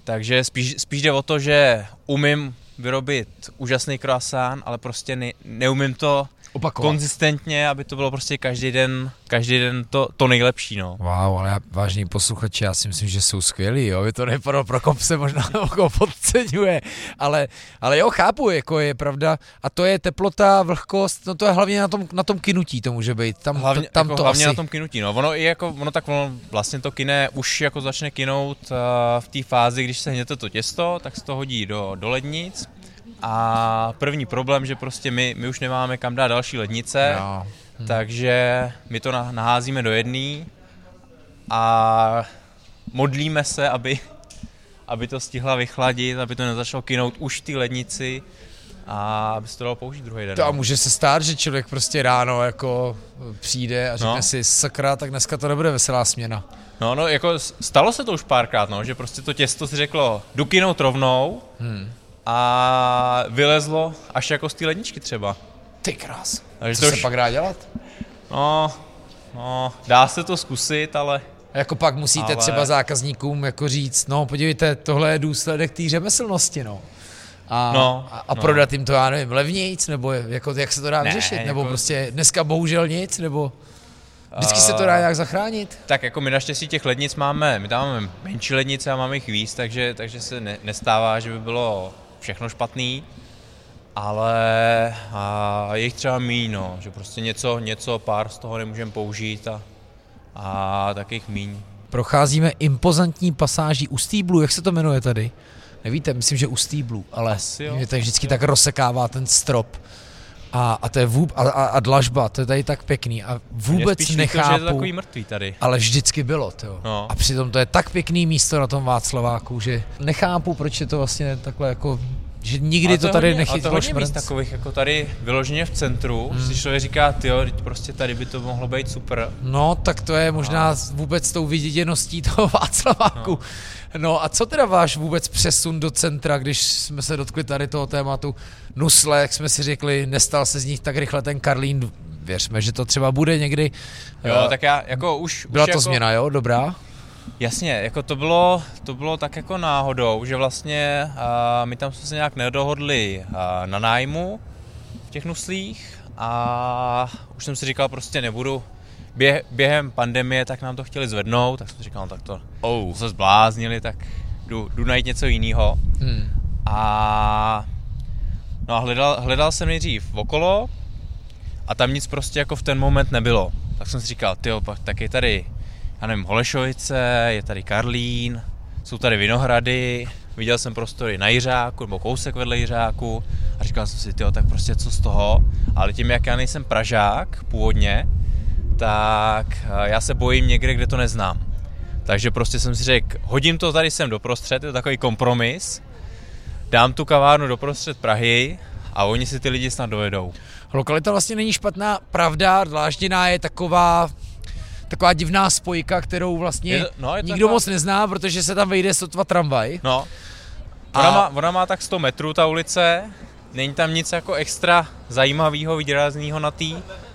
S2: Takže spíš, spíš jde o to, že umím vyrobit úžasný croissant, ale prostě ne, neumím to
S1: Opakovat.
S2: konzistentně, aby to bylo prostě každý den, každý den to, to nejlepší, no.
S1: Wow, ale já, vážní posluchači, já si myslím, že jsou skvělí, jo, vy to nepadlo, Prokop se možná [LAUGHS] jako podceňuje, ale, ale jo, chápu, jako je pravda, a to je teplota, vlhkost, no to je hlavně na tom, na tom kinutí to může být, tam,
S2: hlavně,
S1: tam
S2: jako
S1: to
S2: hlavně
S1: asi...
S2: na tom kinutí, no. Ono i jako, ono tak ono vlastně to kine už jako začne kinout uh, v té fázi, když se hněte to těsto, tak se to hodí do, do lednic, a první problém, že prostě my, my už nemáme kam dát další lednice,
S1: no.
S2: hm. takže my to naházíme do jedné a modlíme se, aby, aby to stihla vychladit, aby to nezačalo kinout už té lednici a aby se to dalo použít druhý den.
S1: To a
S2: no.
S1: může se stát, že člověk prostě ráno jako přijde a řekne no. si sakra, tak dneska to nebude veselá směna.
S2: No, no, jako stalo se to už párkrát, no, že prostě to těsto si řeklo, jdu kinout rovnou, hmm a vylezlo až jako z té ledničky třeba.
S1: Ty krás.
S2: Takže
S1: Co
S2: to
S1: se
S2: už...
S1: pak dá dělat?
S2: No, no, dá se to zkusit, ale...
S1: A jako pak musíte ale... třeba zákazníkům jako říct, no podívejte, tohle je důsledek té řemeslnosti, no. A,
S2: no,
S1: a, a
S2: no.
S1: prodat jim to, já nevím, levnějc, nebo jako, jak se to dá
S2: Ne,
S1: vyřešit,
S2: jako-
S1: nebo prostě dneska bohužel nic, nebo vždycky se to dá nějak zachránit.
S2: Tak jako my naštěstí těch lednic máme, my tam máme menší lednice a máme jich víc, takže, takže se ne, nestává, že by bylo všechno špatný, ale a je jich třeba míň, no, že prostě něco, něco pár z toho nemůžeme použít a, a tak jich míň.
S1: Procházíme impozantní pasáží u stýblu, jak se to jmenuje tady? Nevíte, myslím, že u stýblu, ale
S2: Asi jo,
S1: mě tady vždycky
S2: asi
S1: tak rozsekává ten strop. A, a to je vůb, a, a, a dlažba, to je tady tak pěkný a vůbec
S2: spíš
S1: nechápu,
S2: Líto, že je to takový mrtvý tady.
S1: ale vždycky bylo, to.
S2: No.
S1: A přitom to je tak pěkný místo na tom Václaváku, že nechápu, proč je to vlastně takhle jako, že nikdy to,
S2: je
S1: tady
S2: hodně, ale
S1: nechytlo
S2: to hodně míst takových jako tady vyloženě v centru, hmm. si člověk říká, teď prostě tady by to mohlo být super.
S1: No, tak to je možná vůbec tou viděděností toho [LAUGHS] Václaváku. No. no a co teda váš vůbec přesun do centra, když jsme se dotkli tady toho tématu Nusle, jak jsme si řekli, nestal se z nich tak rychle ten Karlín, věřme, že to třeba bude někdy.
S2: Jo,
S1: Eh,
S2: tak já jako už...
S1: Byla
S2: už
S1: to
S2: jako,
S1: změna, jo? Dobrá?
S2: Jasně, jako to bylo, to bylo tak jako náhodou, že vlastně uh, my tam jsme se nějak nedohodli uh, na nájmu v těch nuslích a už jsem si říkal prostě nebudu, Běh, během pandemie tak nám to chtěli zvednout, tak jsem říkal, no, tak to, oh. se zbláznili, tak jdu, jdu najít něco jiného.
S1: Hmm.
S2: A no a hledal, hledal jsem nejdřív okolo a tam nic prostě jako v ten moment nebylo. Tak jsem si říkal, pak tak je tady, já nevím, Holešovice, je tady Karlín, jsou tady Vinohrady, viděl jsem prostory na Jiřáku, nebo kousek vedle Jiřáku a říkal jsem si, tyjo, tak prostě co z toho, ale tím, jak já nejsem Pražák původně, tak eh, já se bojím někde, kde to neznám. Takže prostě jsem si řekl, hodím to tady sem doprostřed, je to takový kompromis, dám tu kavárnu doprostřed Prahy a oni si ty lidi snad dovedou.
S1: Lokalita vlastně není špatná, pravda, Dlážděná je taková taková divná spojka, kterou vlastně
S2: Je to- no, je to
S1: nikdo
S2: taková-
S1: moc nezná, protože se tam vejde sotva tramvaj.
S2: No,
S1: A-
S2: ona, má, ona má tak 100 metrů ta ulice, není tam nic jako extra zajímavého, výrazného na té.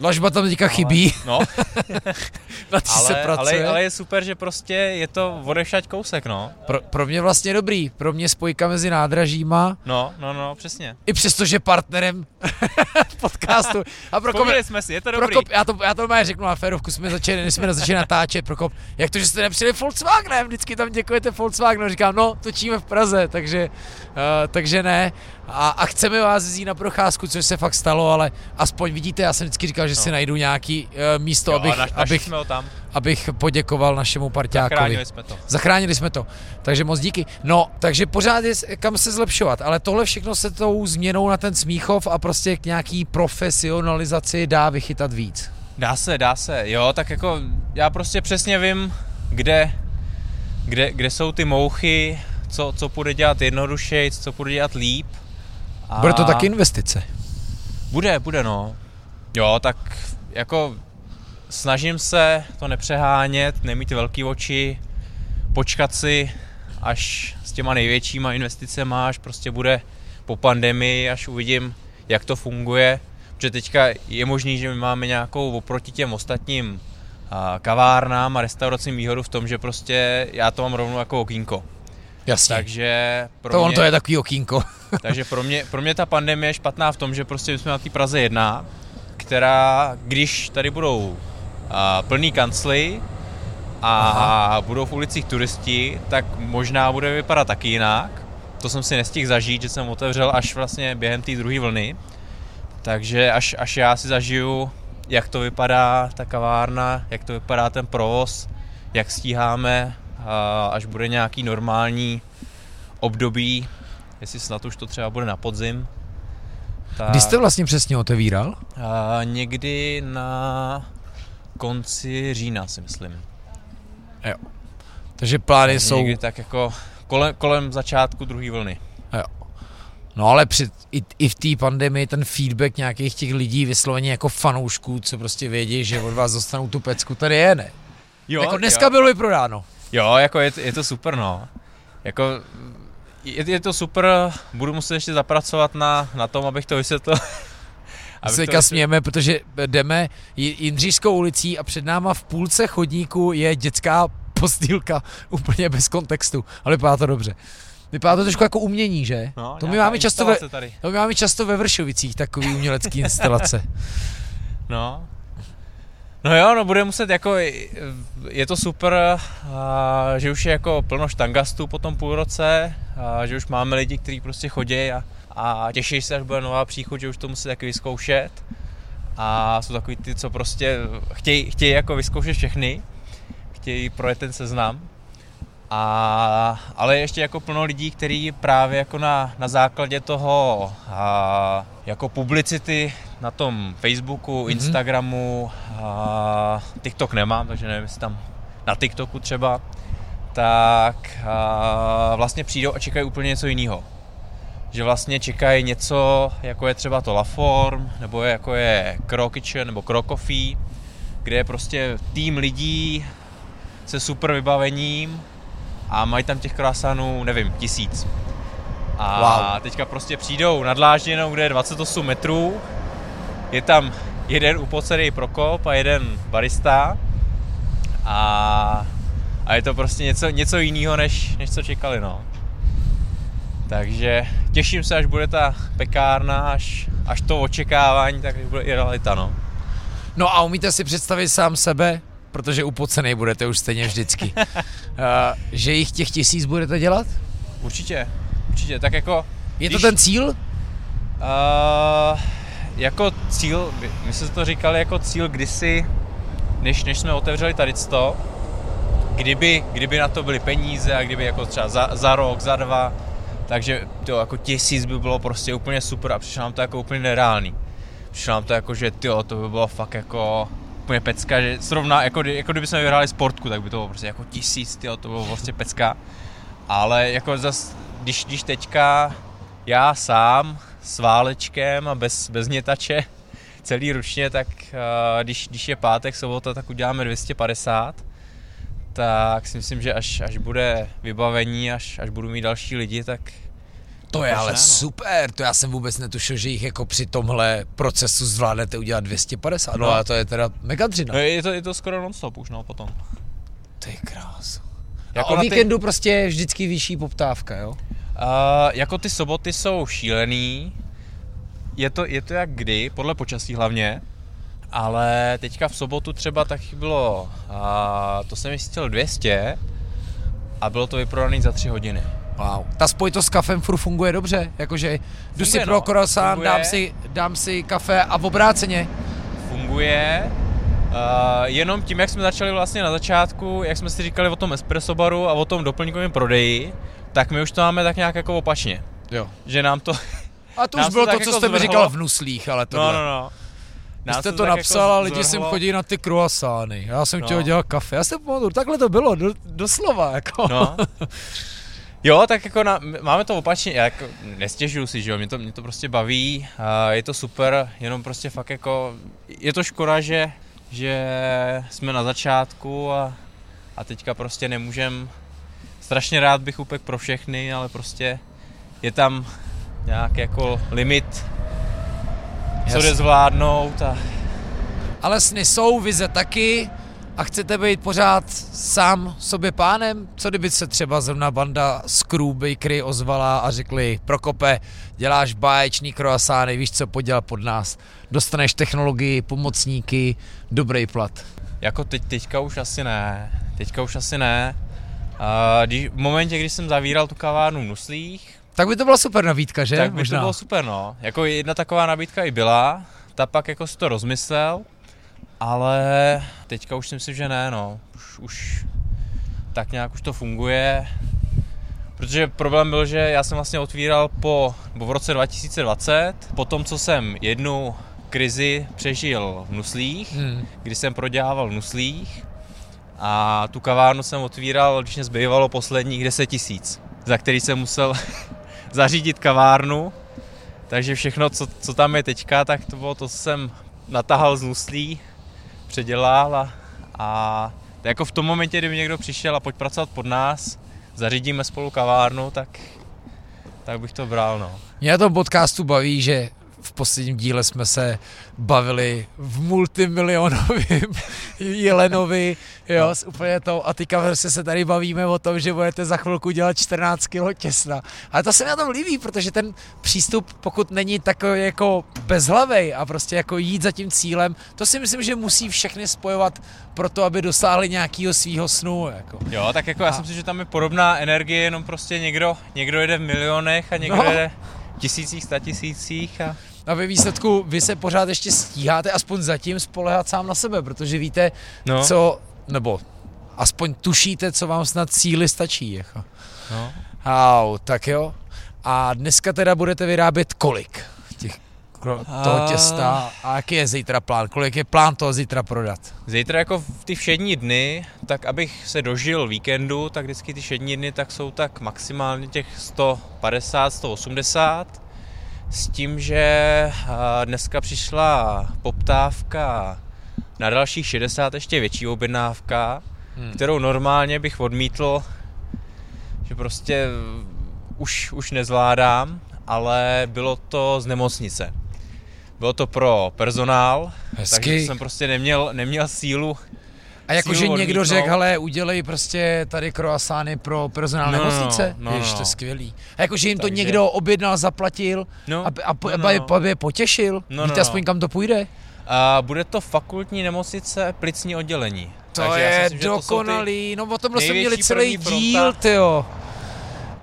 S1: Lažba tam teďka chybí,
S2: No, [LAUGHS]
S1: na se
S2: ale,
S1: pracuje.
S2: ale, ale, je super, že prostě je to odešať kousek, no.
S1: Pro, pro mě vlastně dobrý, pro mě spojka mezi nádražíma,
S2: No, no, no, přesně.
S1: i přesto, že partnerem [LAUGHS] podcastu. A Prokop,
S2: jsme si, je to dobrý.
S1: Prokop, já to, já to má řeknu na férovku, jsme začali, jsme začali natáčet, Prokop, jak to, že jste nepřijeli Volkswagenem, vždycky tam děkujete Volkswagenu, říkám, no, točíme v Praze, takže, uh, takže ne. A, a chceme vás vzít na procházku, což se fakt stalo, ale aspoň vidíte, já jsem vždycky říkal, že si
S2: No.
S1: najdu nějaký uh, místo,
S2: jo,
S1: abych,
S2: naš,
S1: abych,
S2: jsme ho tam,
S1: abych poděkoval našemu parťákovi.
S2: zachránili jsme to.
S1: Zachránili jsme to, takže moc díky. No, takže pořád je kam se zlepšovat, ale tohle všechno se tou změnou na ten Smíchov a prostě k nějaký profesionalizaci dá vychytat víc.
S2: Dá se, dá se, jo, tak jako já prostě přesně vím, kde, kde, kde jsou ty mouchy, co, co půjde dělat jednodušeji, co půjde dělat líp. A
S1: Bude to taky investice.
S2: Bude, bude no. Jo, tak jako snažím se to nepřehánět, nemít velký oči, počkat si, až s těma největšíma investicema, až prostě bude po pandemii, až uvidím, jak to funguje. Protože teďka je možný, že my máme nějakou oproti těm ostatním kavárnám a restauracím výhodu v tom, že prostě já to mám rovnou jako okýnko.
S1: Jasně.
S2: Takže pro
S1: to
S2: mě...
S1: on to je takový okýnko. [LAUGHS]
S2: Takže pro mě, pro mě ta pandemie je špatná v tom, že prostě jsme na té Praze jedna, která, když tady budou a, plný kancly a
S1: Aha.
S2: budou v ulicích turisti, tak možná bude vypadat taky jinak. To jsem si nestihl zažít, že jsem otevřel až vlastně během té druhé vlny. Takže až, až já si zažiju, jak to vypadá ta kavárna, jak to vypadá ten provoz, jak stíháme, až bude nějaký normální období, jestli snad už to třeba bude na podzim. Tak,
S1: Kdy jste vlastně přesně otevíral?
S2: a někdy na konci října si myslím.
S1: Takže plány jsou...
S2: Někdy tak jako kolem, kolem začátku druhé vlny.
S1: Jo. No ale při, i, i v té pandemii ten feedback nějakých těch lidí vysloveně jako fanoušků, co prostě vědí, že od vás dostanou tu pecku, tady je, ne?
S2: Jo,
S1: jako dneska
S2: jo.
S1: bylo vyprodáno.
S2: Jo, jako je, je to super, no. Jako je, je to super, budu muset ještě zapracovat na, na tom, abych to vysvětlil. [LAUGHS] Abych
S1: se
S2: to
S1: smějeme, protože jdeme Jindřížskou ulicí a před náma v půlce chodníku je dětská postýlka [LAUGHS] úplně bez kontextu, ale vypadá to dobře. Vypadá to trošku jako umění, že?
S2: No,
S1: to my máme často ve,
S2: Tady.
S1: to my máme často ve Vršovicích, takový umělecký instalace. [LAUGHS]
S2: No. No jo, no bude muset jako, je to super, že už je jako plno štangastů po tom půl roce, že už máme lidi, kteří prostě chodí a, a těší se, až bude nová příchuť, že už to musí taky vyzkoušet. A jsou takový ty, co prostě chtějí, chtějí jako vyzkoušet všechny, chtějí projet ten seznam. A, ale ještě jako plno lidí, kteří právě jako na, na základě toho a, jako publicity na tom Facebooku,
S1: Mhm.
S2: Instagramu, a, TikTok nemám, takže nevím, jestli tam na TikToku třeba, tak a, vlastně přijdou a čekají úplně něco jiného. Že vlastně čekají něco, jako je třeba to La Form, nebo je, jako je Crow Kitchen, nebo Crow Coffee, kde je prostě tým lidí se super vybavením a mají tam těch krásánů, nevím, tisíc. A
S1: Wow.
S2: teďka prostě přijdou nad Dlážděnou, kde je 28 metrů, je tam jeden upocený Prokop a jeden barista a, a je to prostě něco, něco jiného, než, než co čekali, no. Takže těším se, až bude ta pekárna, až, až to očekávání, tak bude i realita, no.
S1: No a umíte si představit sám sebe, protože upocený budete už stejně vždycky, uh, [LAUGHS] že jich těch tisíc budete dělat?
S2: Určitě, určitě, tak jako...
S1: Je to
S2: když-
S1: ten cíl?
S2: Uh, jako cíl, my- my jsme to říkali jako cíl kdysi, než, než jsme otevřeli tady to, kdyby, kdyby na to byly peníze a kdyby jako třeba za, za rok, za dva, takže to jako tisíc by bylo prostě úplně super a přišlo nám to jako úplně nereálný. Přišlo nám to jako, že tyjo, to by bylo fakt jako úplně pecka, že srovná, jako, jako kdyby jsme vyhráli sportku, tak by to bylo prostě jako tisíc, tyjo, to bylo prostě pecka. Ale jako zas, když, když teďka já sám s válečkem a bez, bez nětače celý ručně, tak uh, když, když je pátek, sobota, tak uděláme 250. Tak si myslím, že až, až bude vybavení, až, až budu mít další lidi, tak,
S1: To je ale
S2: no?
S1: super, to já jsem vůbec netušil, že jich jako při tomhle procesu zvládnete udělat 250, no,
S2: No.
S1: a to je teda mega dřina.
S2: No, je to, je to skoro non-stop už, no, potom.
S1: Ty krás.
S2: Jako
S1: Jako a o
S2: na ty-
S1: víkendu prostě je vždycky vyšší poptávka, jo?
S2: Uh, jako ty soboty jsou šílený, je to, je to jak kdy, podle počasí hlavně, ale teďka v sobotu třeba taky bylo, uh, to jsem jistil 200 a bylo to vyprodané za 3 hodiny.
S1: Wow. Ta spojitost s kafem furt funguje dobře, jakože jdu si pro
S2: no.
S1: croissant, dám si, dám si kafe a v obráceně.
S2: Funguje, uh, jenom tím, jak jsme začali vlastně na začátku, jak jsme si říkali o tom espresso baru a o tom doplňkovém prodeji, tak my už to máme tak nějak jako opačně.
S1: Jo.
S2: Že nám to... [LAUGHS]
S1: A to už bylo
S2: tak
S1: to, co
S2: jako
S1: jste mi říkal v nuslích, ale to
S2: No, no, no.
S1: Vy
S2: Nás
S1: jste to
S2: tak
S1: napsal
S2: jako
S1: a lidi sem chodí na ty croissány. Já jsem
S2: No.
S1: chtěl dělat kafe. Já to pamatuju, takhle to bylo, do, doslova, jako.
S2: No. [LAUGHS] Jo, tak jako na, máme to opačně, já jako nestěžuju si, že jo, mě to, mě to prostě baví, a je to super, jenom prostě fakt jako, je to škoda, že, že jsme na začátku a, a teďka prostě nemůžem, strašně rád bych upek pro všechny, ale prostě je tam nějak jako limit, co jde zvládnout a
S1: Ale sny jsou, vize taky a chcete být pořád sám sobě pánem? Co kdyby se třeba zrovna banda Screw Bakery ozvala a řekli Prokope, děláš báječný croissány, víš co, poděl pod nás. Dostaneš technologii, pomocníky, dobrý plat.
S2: Jako teď, teďka už asi ne, teďka už asi ne. A když, v momentě, kdy jsem zavíral tu kavárnu v Nuslích,
S1: Tak by to byla super nabídka, že?
S2: tak by
S1: Možná.
S2: to bylo super, no. Jako jedna taková nabídka i byla, ta pak jako si to rozmyslel, ale teďka už si myslím, že ne, no. Už, už tak nějak už to funguje. Protože problém byl, že já jsem vlastně otvíral po, nebo v roce 2020, po tom, co jsem jednu krizi přežil v Nuslích,
S1: Hmm.
S2: kdy jsem prodělával v Nuslích a tu kavárnu jsem otvíral, když mě zbývalo posledních 10 tisíc, za který jsem musel [LAUGHS] zařídit kavárnu, takže všechno, co, co tam je teďka, tak to bylo to, co jsem natahal z Nuslí, předělal a, a jako v tom momentě, kdyby někdo přišel a pojď pracovat pod nás, zařídíme spolu kavárnu, tak, tak bych to bral, no.
S1: Mě tom podcastu baví, že posledním díle jsme se bavili v multimilionovém [LAUGHS] Jelenovi, jo, s úplně to, a teďka prostě se tady bavíme o tom, že budete za chvilku dělat 14 kg těsna. Ale to se mi na tom líbí, protože ten přístup, pokud není takový jako bezhlavej a prostě jako jít za tím cílem, to si myslím, že musí všechny spojovat pro to, aby dosáhli nějakého svého snu. Jako.
S2: Jo, tak jako já
S1: A-
S2: si myslím, že tam je podobná energie, jenom prostě někdo, někdo jede v milionech a někdo
S1: No.
S2: no. jede v tisících, statisících a
S1: A ve výsledku vy se pořád ještě stíháte aspoň zatím spolehat sám na sebe, protože víte,
S2: no.
S1: co, nebo aspoň tušíte, co vám snad síly stačí. Jako.
S2: no.
S1: Au, tak jo. A dneska teda budete vyrábět kolik těch, kro- toho
S2: A-
S1: těsta a jaký je zítra plán? Kolik je plán toho zítra prodat?
S2: Zítra jako v ty všední dny, tak abych se dožil víkendu, tak vždycky ty všední dny tak jsou tak maximálně těch 150, 180. S tím, že a, dneska přišla poptávka na dalších 60, ještě větší objednávka,
S1: Hmm.
S2: kterou normálně bych odmítl, že prostě už, už nezvládám, ale bylo to z nemocnice. Bylo to pro personál, takže
S1: Hezky.
S2: jsem prostě neměl, neměl sílu.
S1: A jakože někdo
S2: odmítnout.
S1: řekl, hele, udělej prostě tady croissány pro personál
S2: No, no,
S1: nemocnice?
S2: no, no, no.
S1: to je skvělý. A jakože jim to
S2: Takže-
S1: někdo objednal, zaplatil
S2: No,
S1: a, a,
S2: no, no,
S1: aby,
S2: no.
S1: je potěšil?
S2: No,
S1: Víte
S2: no,
S1: aspoň
S2: no.
S1: kam to půjde?
S2: A bude to fakultní nemocnice plicní oddělení.
S1: To
S2: Takže
S1: je
S2: myslím, že to
S1: dokonalý, no o tomhle jsme měli celý díl, tyjo.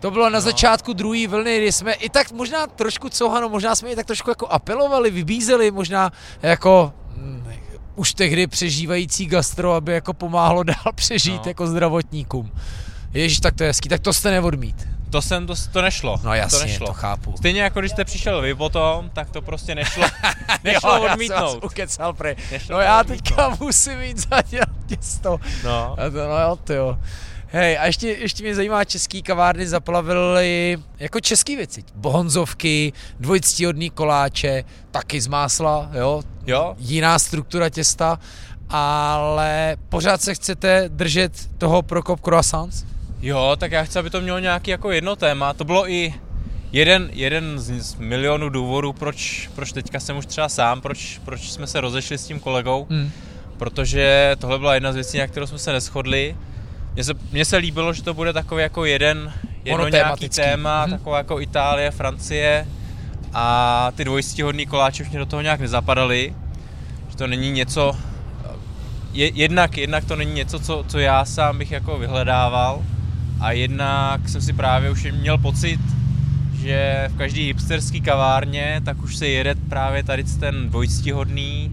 S1: To bylo na
S2: No.
S1: začátku druhé vlny, kdy jsme i tak možná trošku couhano, možná jsme i tak trošku jako apelovali, vybízeli, možná jako už tehdy přežívající gastro, aby jako pomáhlo [LAUGHS] dál přežít
S2: No.
S1: jako zdravotníkům. Ježíš, tak to je hezký, tak to jste neodmít.
S2: To jsem, to, to nešlo.
S1: No jasně,
S2: to
S1: to,
S2: nešlo.
S1: to chápu.
S2: Stejně jako když jste přišel vy potom, tak to prostě nešlo, [LAUGHS] [LAUGHS] nešlo
S1: Jo, já jsem
S2: odmítnout.
S1: ukecal, prej.
S2: Nešlo
S1: No já
S2: odmítnout.
S1: teďka musím jít zadělat těsto.
S2: No.
S1: A to, no jo, ty jo. Hej, a ještě, ještě mě zajímá, český kavárny zaplavily jako český věci. Bohonzovky, dvojctíhodný koláče, taky z másla, jo,
S2: Jo?
S1: jiná struktura těsta, ale pořád se chcete držet toho Prokop Croissants?
S2: Jo, tak já chci, aby to mělo nějaký jako jedno téma. To bylo i, jeden, jeden z, z milionů důvodů, proč, proč teďka jsem už třeba sám, proč, proč jsme se rozešli s tím kolegou,
S1: Hmm.
S2: protože tohle byla jedna z věcí, na kterou jsme se neschodli. Mně se, mně se líbilo, že to bude takový jako jeden, jedno nějaký
S1: Monotématický.
S2: téma,
S1: Mhm.
S2: taková jako Itálie, Francie a ty dvojstihodný koláče už mě do toho nějak nezapadaly. Že to není něco, je, jednak, jednak to není něco, co, co já sám bych jako vyhledával a jednak jsem si právě už měl pocit, že v každý hipsterský kavárně tak už se jede právě tady ten dvojstihodný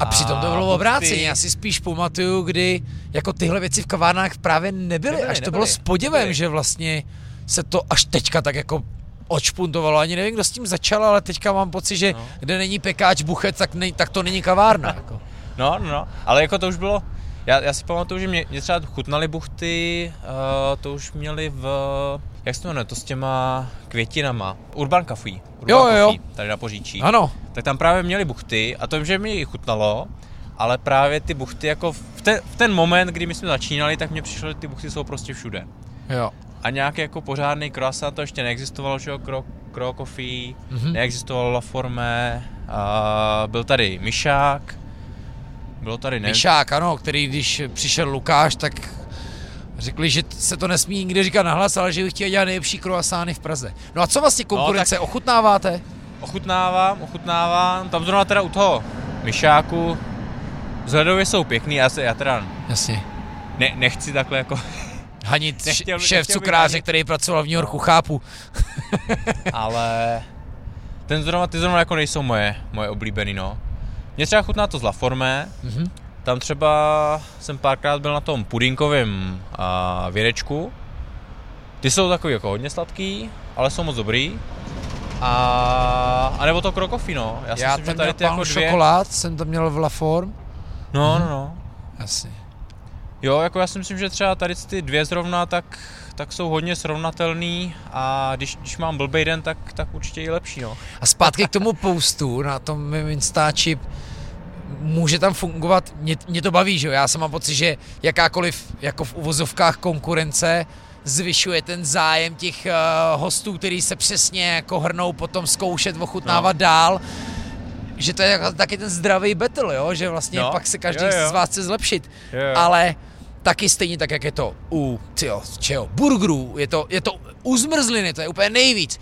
S1: A přitom to bylo obráceně. Já si spíš pamatuju, kdy jako tyhle věci v kavárnách právě nebyly.
S2: Nebyly,
S1: až to
S2: nebyly,
S1: bylo s podivem,
S2: nebyly.
S1: že vlastně se to až teďka tak jako odšpuntovalo. Ani nevím, kdo s tím začal, ale teďka mám pocit, že
S2: No.
S1: kde není pekáč buchet, tak, nej, tak to není kavárna. Jako.
S2: No, no, no, ale jako to už bylo, já, já si pamatuju, že mě, mě třeba chutnaly buchty, uh, to už měli v, jak se to jmenuje, to s těma květinama, Urban Coffee, Urban
S1: Jo, jo, jo.
S2: Tady na Poříčí.
S1: Ano,
S2: tak tam právě měli buchty a to že mi chutnalo, ale právě ty buchty jako v ten, v ten moment, kdy my jsme začínali, tak mně přišlo, že ty buchty jsou prostě všude.
S1: jo.
S2: A nějaký jako pořádný croissant to ještě neexistovalo, že jo, Cro, Cro Coffee,
S1: Mhm.
S2: neexistovalo La Forme, a byl tady Myšák, bylo tady ne...
S1: Myšák, ano, který když přišel Lukáš, tak řekli, že se to nesmí nikdy říkat nahlas, ale že by chtěli dělat nejlepší croissány v Praze. No a co vlastně konkurence,
S2: tak-
S1: ochutnáváte?
S2: Ochutnávám, ochutnávám, tam zrovna teda u toho Myšáku, vzhledově jsou pěkný, já, se, já teda
S1: Jasně.
S2: ne, nechci takhle jako,
S1: Hanit, [LAUGHS]
S2: Nechtěl-
S1: šéf
S2: nechtěl bych
S1: cukráře,
S2: hanit.
S1: který pracoval v New Yorku, chápu.
S2: ale ten zrovna, ty zrovna jako nejsou moje, moje oblíbený, no. Mě třeba chutná to z La Forme,
S1: Mhm.
S2: tam třeba jsem párkrát byl na tom pudinkovém a, věrečku. Ty jsou takový jako hodně sladký, ale jsou moc dobrý. A, a nebo to krokofi, no. Já
S1: Já
S2: že
S1: tam
S2: tady ty jako dvě...
S1: šokolád, jsem tam měl v La Forme.
S2: No,
S1: Mhm.
S2: no, no.
S1: Jasně.
S2: Jo, jako já si myslím, že třeba tady ty dvě zrovna, tak, tak jsou hodně srovnatelný a když, když mám blbej den, tak, tak určitě i lepší, no.
S1: A zpátky k tomu postu na tom mém Instači, může tam fungovat, mě, mě to baví, že jo, já jsem mám pocit, že jakákoliv jako v uvozovkách konkurence zvyšuje ten zájem těch uh, hostů, který se přesně jako hrnou potom zkoušet, ochutnávat no. dál, že to je taky ten zdravý battle, jo, že vlastně
S2: No,
S1: pak se každý
S2: jo, jo.
S1: z vás chce zlepšit,
S2: Jo, jo.
S1: ale taky stejně tak, jak je to u tyjo, čeho, burgerů, je to, je to u zmrzliny, to je úplně nejvíc.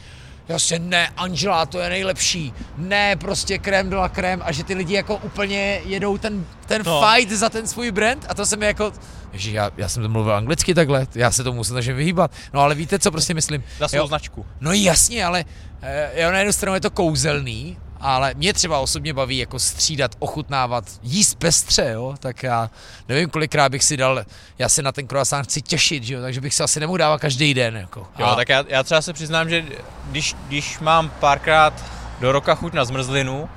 S1: Jasně, ne, Angela, to je nejlepší. Ne, prostě krém de la krém a že ty lidi jako úplně jedou ten, ten no. Fight za ten svůj brand a to se mi jako, Ježi, já, já jsem to mluvil anglicky takhle, já se tomu musím takže vyhýbat. No ale víte, co prostě myslím?
S2: Za svou značku.
S1: No jasně, ale eh, jo, na jednu stranu je to kouzelný, ale mě třeba osobně baví jako střídat, ochutnávat, jíst pestře, jo, tak já nevím, kolikrát bych si dal, já se na ten croissant chci těšit, že jo, takže bych se asi nemohl dávat každý den, jako.
S2: Jo, tak já, já třeba se přiznám, že když, když mám párkrát do roka chuť na zmrzlinu,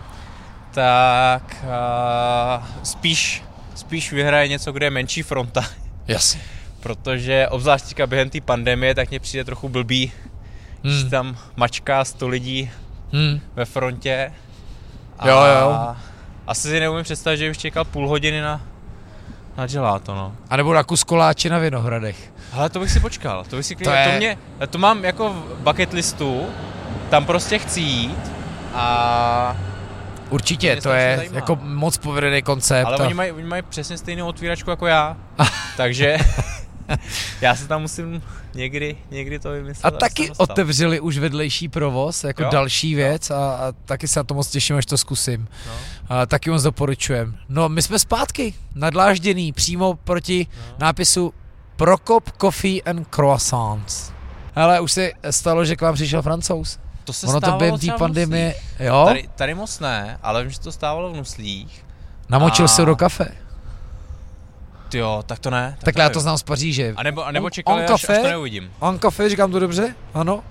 S2: tak uh, spíš, spíš vyhraje něco, kde je menší fronta.
S1: Jasně. [LAUGHS]
S2: Protože obzvlášť během té pandemie, tak mně přijde trochu blbý, hmm.
S1: Hmm.
S2: že tam mačká 100 lidí
S1: Hmm.
S2: ve frontě. A
S1: Jo, jo.
S2: Asi si neumím představit, že bych čekal půl hodiny na, na gelato, no.
S1: A nebo na kus koláče na Vinohradech.
S2: Ale to bych si počkal, to bych si
S1: To
S2: to,
S1: je-
S2: to, mě, to mám jako v bucket listu, tam prostě chci jít a...
S1: Určitě, to
S2: strašně
S1: je
S2: zajímá.
S1: jako moc povedený koncept.
S2: Ale
S1: a-
S2: oni mají, oni mají přesně stejnou otvíračku jako já, [LAUGHS] takže já se tam musím někdy, někdy to vymyslet.
S1: A taky
S2: dostal.
S1: otevřeli už vedlejší provoz, jako jo?
S2: Jo.
S1: další věc a, a taky se na to moc těším, až to zkusím.
S2: No.
S1: A taky moc doporučujem. No, my jsme zpátky, nadlážděný, přímo proti
S2: No.
S1: nápisu Prokop Coffee and Croissants. Ale už se stalo, že k vám přišel francouz.
S2: To se
S1: Ono to
S2: stávalo
S1: během té pandemie, jo,
S2: Tady, tady moc ne, ale vím, že to stávalo v Nuslích.
S1: namočil
S2: a-
S1: se do kafe.
S2: Jo, tak to ne. Tak
S1: Takhle já to znám z Paříže.
S2: A nebo, a nebo
S1: On-
S2: čekali,
S1: on
S2: až, až
S1: kafe?
S2: to neuvidím.
S1: On kafe, říkám to dobře? Ano.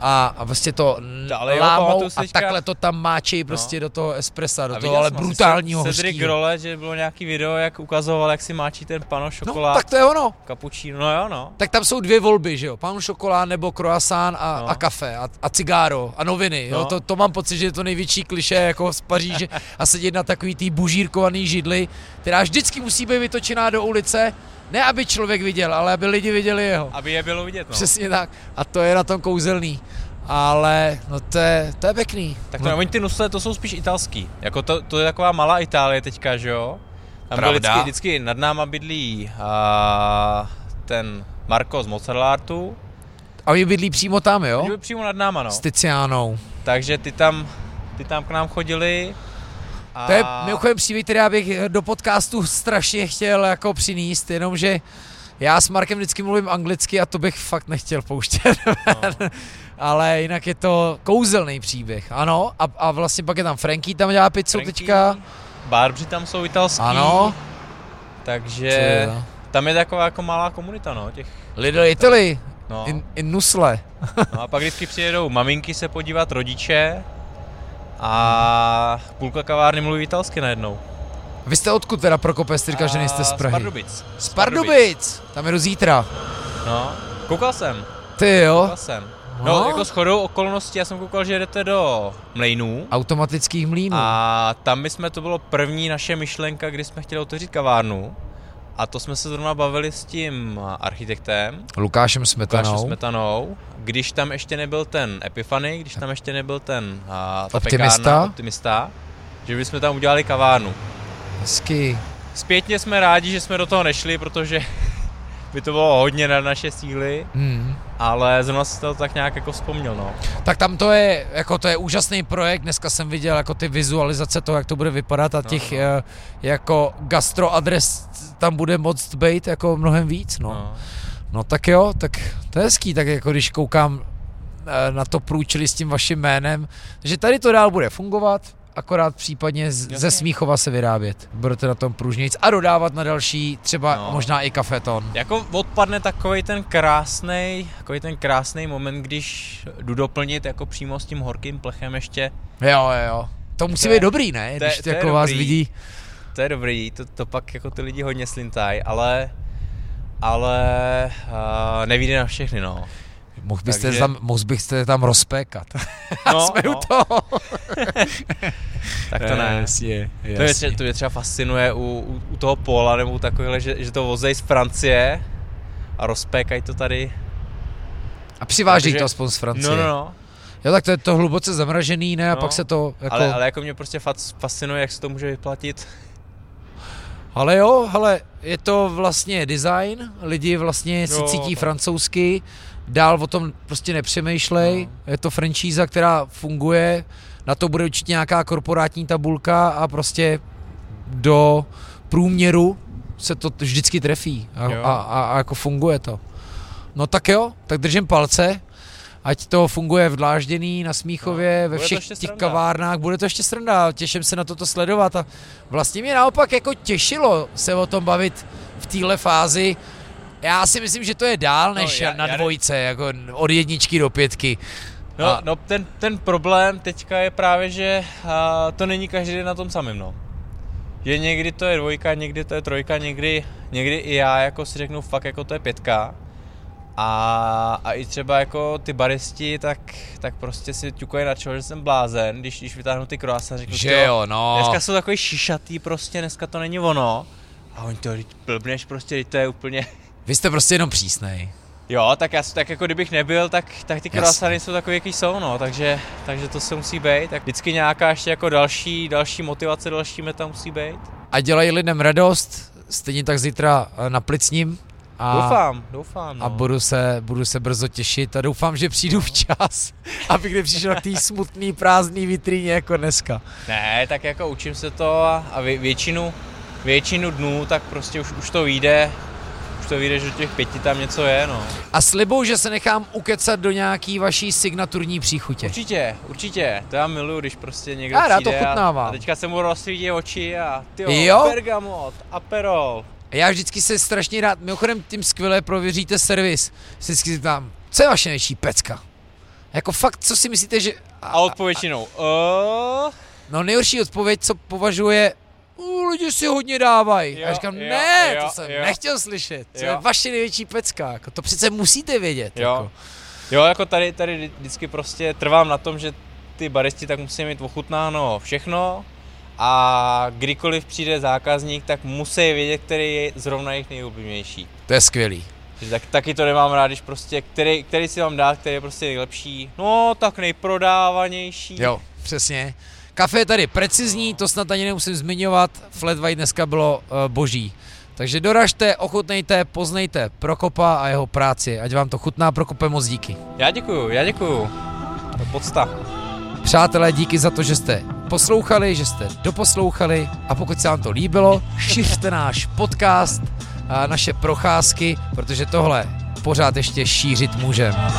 S1: A, a prostě to
S2: jo,
S1: lámou
S2: si
S1: a
S2: teďka-
S1: takhle to tam máčejí prostě do toho espressa, do
S2: A
S1: toho ale brutálního
S2: Cedric
S1: hořkýho.
S2: Role, že bylo nějaký video, jak ukazoval, jak si máčí ten pano
S1: No,
S2: šokolád,
S1: tak to je ono.
S2: kapučíno, no jo, no.
S1: Tak tam jsou dvě volby, že jo? Pan šokolád nebo croissant a,
S2: No.
S1: a kafe a, a cigáro a noviny, jo?
S2: No.
S1: To, to mám pocit, že je to největší kliše jako z Paříže [LAUGHS] a sedět na takový tý bužírkovaný židli, která vždycky musí být vytočená do ulice, ne aby člověk viděl, ale aby lidi viděli jeho.
S2: Aby je bylo vidět, no.
S1: Přesně tak. A to je na tom kouzelný. ale no to je, to je pěkný.
S2: Tak
S1: no,
S2: to, oni ty nusle, to jsou spíš italský. Jako to, to je taková malá Itálie teďka, že jo? Tam byl
S1: Pravda.
S2: vždycky, vždycky nad náma bydlí a, ten Marko z Mozartartu.
S1: a oni bydlí přímo tam, jo?
S2: Oni byli přímo nad náma, no.
S1: S Ticiánou.
S2: Takže ty tam, ty tam k nám chodili. A...
S1: To je mimochodem příběh, který já bych do podcastu strašně chtěl jako přinést, jenomže já s Markem vždycky mluvím anglicky a to bych fakt nechtěl pouštět. No. [LAUGHS] Ale jinak je to kouzelný příběh, ano. A, a vlastně pak je tam Frankie, tam dělá pizzu
S2: Franky,
S1: teďka.
S2: Barbři tam jsou italský.
S1: Ano.
S2: Takže
S1: je to?
S2: tam je taková jako malá komunita, no, těch,
S1: Lidl Italy,
S2: no.
S1: in, in Nusle.
S2: no a pak vždycky přijedou maminky se podívat, rodiče a půlka kavárny mluví italsky najednou.
S1: Vy jste odkud teda Prokope, jste říkal, že nejste z Prahy?
S2: Z Pardubic.
S1: Z Pardubic. Tam jedu zítra.
S2: No, koukal jsem,
S1: Ty jo.
S2: koukal jsem. No, jako s chodou okolností, já jsem koukal, že jedete do Mlejnů.
S1: Automatických mlínů.
S2: A tam my jsme, to bylo první naše myšlenka, kdy jsme chtěli otevřít kavárnu. A to jsme se zrovna bavili s tím architektem,
S1: Lukášem Smetanou.
S2: Lukášem Smetanou, když tam ještě nebyl ten Epifany, když tam ještě nebyl ten a, ta
S1: Optimista.
S2: Pekárna, optimista, že bychom tam udělali kavárnu.
S1: Hezky.
S2: Zpětně jsme rádi, že jsme do toho nešli, protože by to bylo hodně na naše síly,
S1: Hmm.
S2: ale zrovna si to tak nějak jako vzpomněl, no.
S1: Tak tam to je, jako to je úžasný projekt, dneska jsem viděl jako ty vizualizace toho, jak to bude vypadat a těch
S2: no.
S1: eh, jako gastroadres tam bude moc být jako mnohem víc, no.
S2: no.
S1: No tak jo, tak to je hezký, tak jako když koukám eh, na to průčili s tím vaším jménem, že tady to dál bude fungovat, akorát případně z,
S2: Jasně.
S1: ze Smíchova se vyrábět. Budete na tom pružnějc a dodávat na další, třeba
S2: No.
S1: možná i kafeton.
S2: Jako odpadne takový ten krásný, takový ten krásný moment, když jdu doplnit jako přímo s tím horkým plechem ještě.
S1: Jo, jo, jo. To musí
S2: To je-
S1: být dobrý, ne?
S2: to je-
S1: Když
S2: to je
S1: jako vás
S2: dobrý.
S1: vidí.
S2: To je dobrý, to, to pak jako ty lidi hodně slintají, ale ale uh, nevíde na všechny, no.
S1: Mohl byste,
S2: Takže-
S1: tam, mohl byste tam rozpékat. [LAUGHS]
S2: No,
S1: Jsme
S2: no,
S1: u toho. [LAUGHS]
S2: tak to ne.
S1: Jasně,
S2: To mě, třeba, to mě třeba fascinuje u, u, u toho Pola nebo takovéhle, že, že to vozej z Francie a rozpékají to tady.
S1: A přiváží
S2: Takže-
S1: to aspoň z Francie.
S2: No, no, no.
S1: Jo, tak to je to hluboce zamražený, ne? A
S2: No,
S1: pak se to jako...
S2: Ale, ale jako mě prostě fascinuje, jak se to může vyplatit.
S1: ale jo, ale je to vlastně design, lidi vlastně si
S2: Jo,
S1: cítí
S2: tak.
S1: francouzsky, dál o tom prostě nepřemýšlej,
S2: No.
S1: je to franšíza, která funguje, na to bude určitě nějaká korporátní tabulka a prostě do průměru se to vždycky trefí a,
S2: Jo.
S1: a, a, a jako funguje to. No tak jo, tak držím palce, ať to funguje v Dlážděný, na Smíchově,
S2: No,
S1: ve všech těch
S2: sranda.
S1: kavárnách, bude to ještě sranda, těším se na toto sledovat a vlastně mě naopak jako těšilo se o tom bavit v téhle fázi. Já si myslím, že to je dál
S2: No,
S1: než
S2: já-
S1: na
S2: já ne-
S1: dvojce, jako od jedničky do pětky.
S2: No,
S1: A-
S2: no ten, ten problém teďka je právě, že a, to není každý den na tom samém, no. Že někdy to je dvojka, někdy to je trojka, někdy, někdy i já jako si řeknu fakt jako to je pětka. A, a i třeba jako ty baristi, tak, tak prostě si ťukají na čelo, že jsem blázen, když, když vytáhnu ty croissant, řeknu
S1: Že
S2: "Tyjo,
S1: jo, no.
S2: Dneska jsou takový šišatý prostě, dneska to není ono. A oni to "Vždyť blbneš prostě, to je úplně...
S1: Vy jste prostě jenom přísnej.
S2: Jo, tak, já, tak jako kdybych nebyl, tak, tak ty croissany jsou takový, jaký jsou, no, takže, takže to se musí být. Tak vždycky nějaká ještě jako další, další motivace, další meta musí být.
S1: A dělají lidem radost, stejně tak zítra eh, na plicním. A,
S2: doufám, doufám, no.
S1: A budu se, budu se brzo těšit a doufám, že přijdu včas, [LAUGHS] abych nepřišel k té [LAUGHS] smutný, prázdný vitríně jako dneska.
S2: Ne, tak jako učím se to a, a vě, většinu, většinu dnů tak prostě už, už to vyjde, to vyjde, že těch pěti tam něco je, no.
S1: A slibou, že se nechám ukecat do nějaký vaší signaturní příchutě.
S2: Určitě, určitě, to já miluju, když prostě někdo
S1: to
S2: přijde a,
S1: chutnávám.
S2: a teďka se mu rozsvítí oči a ty
S1: Jo?
S2: bergamot, aperol.
S1: Já vždycky se strašně rád, mimochodem tím skvěle prověříte servis. Vždycky si tam, co je vaše největší pecka? Jako fakt, co si myslíte, že...
S2: A odpověď většinou, uh,
S1: No nejhorší odpověď, co považuje, u, lidi si hodně dávají. A
S2: Jo,
S1: já říkám,
S2: jo,
S1: ne,
S2: jo,
S1: to jsem
S2: jo.
S1: nechtěl slyšet. Co
S2: Jo.
S1: je vaše největší pecka? Jako, to přece musíte vědět.
S2: Jo.
S1: Jako.
S2: Jo, jako tady, tady vždycky prostě trvám na tom, že ty baristi tak musí mít ochutnáno všechno a kdykoliv přijde zákazník, tak musí vědět, který je zrovna jejich nejoblíbenější.
S1: To je skvělý.
S2: Tak, taky to nemám rád, když prostě, který, který si mám dát, který je prostě nejlepší. No, tak nejprodávanější.
S1: Jo, přesně. Kafe je tady precizní, to snad ani nemusím zmiňovat, flat white dneska bylo uh, boží. Takže doražte, ochutnejte, poznejte Prokopa a jeho práci, ať vám to chutná, Prokope, moc díky.
S2: Já děkuju, já děkuju. To je podsta.
S1: Přátelé, díky za to, že jste poslouchali, že jste doposlouchali a pokud se vám to líbilo, šiřte náš podcast a naše procházky, protože tohle pořád ještě šířit můžeme.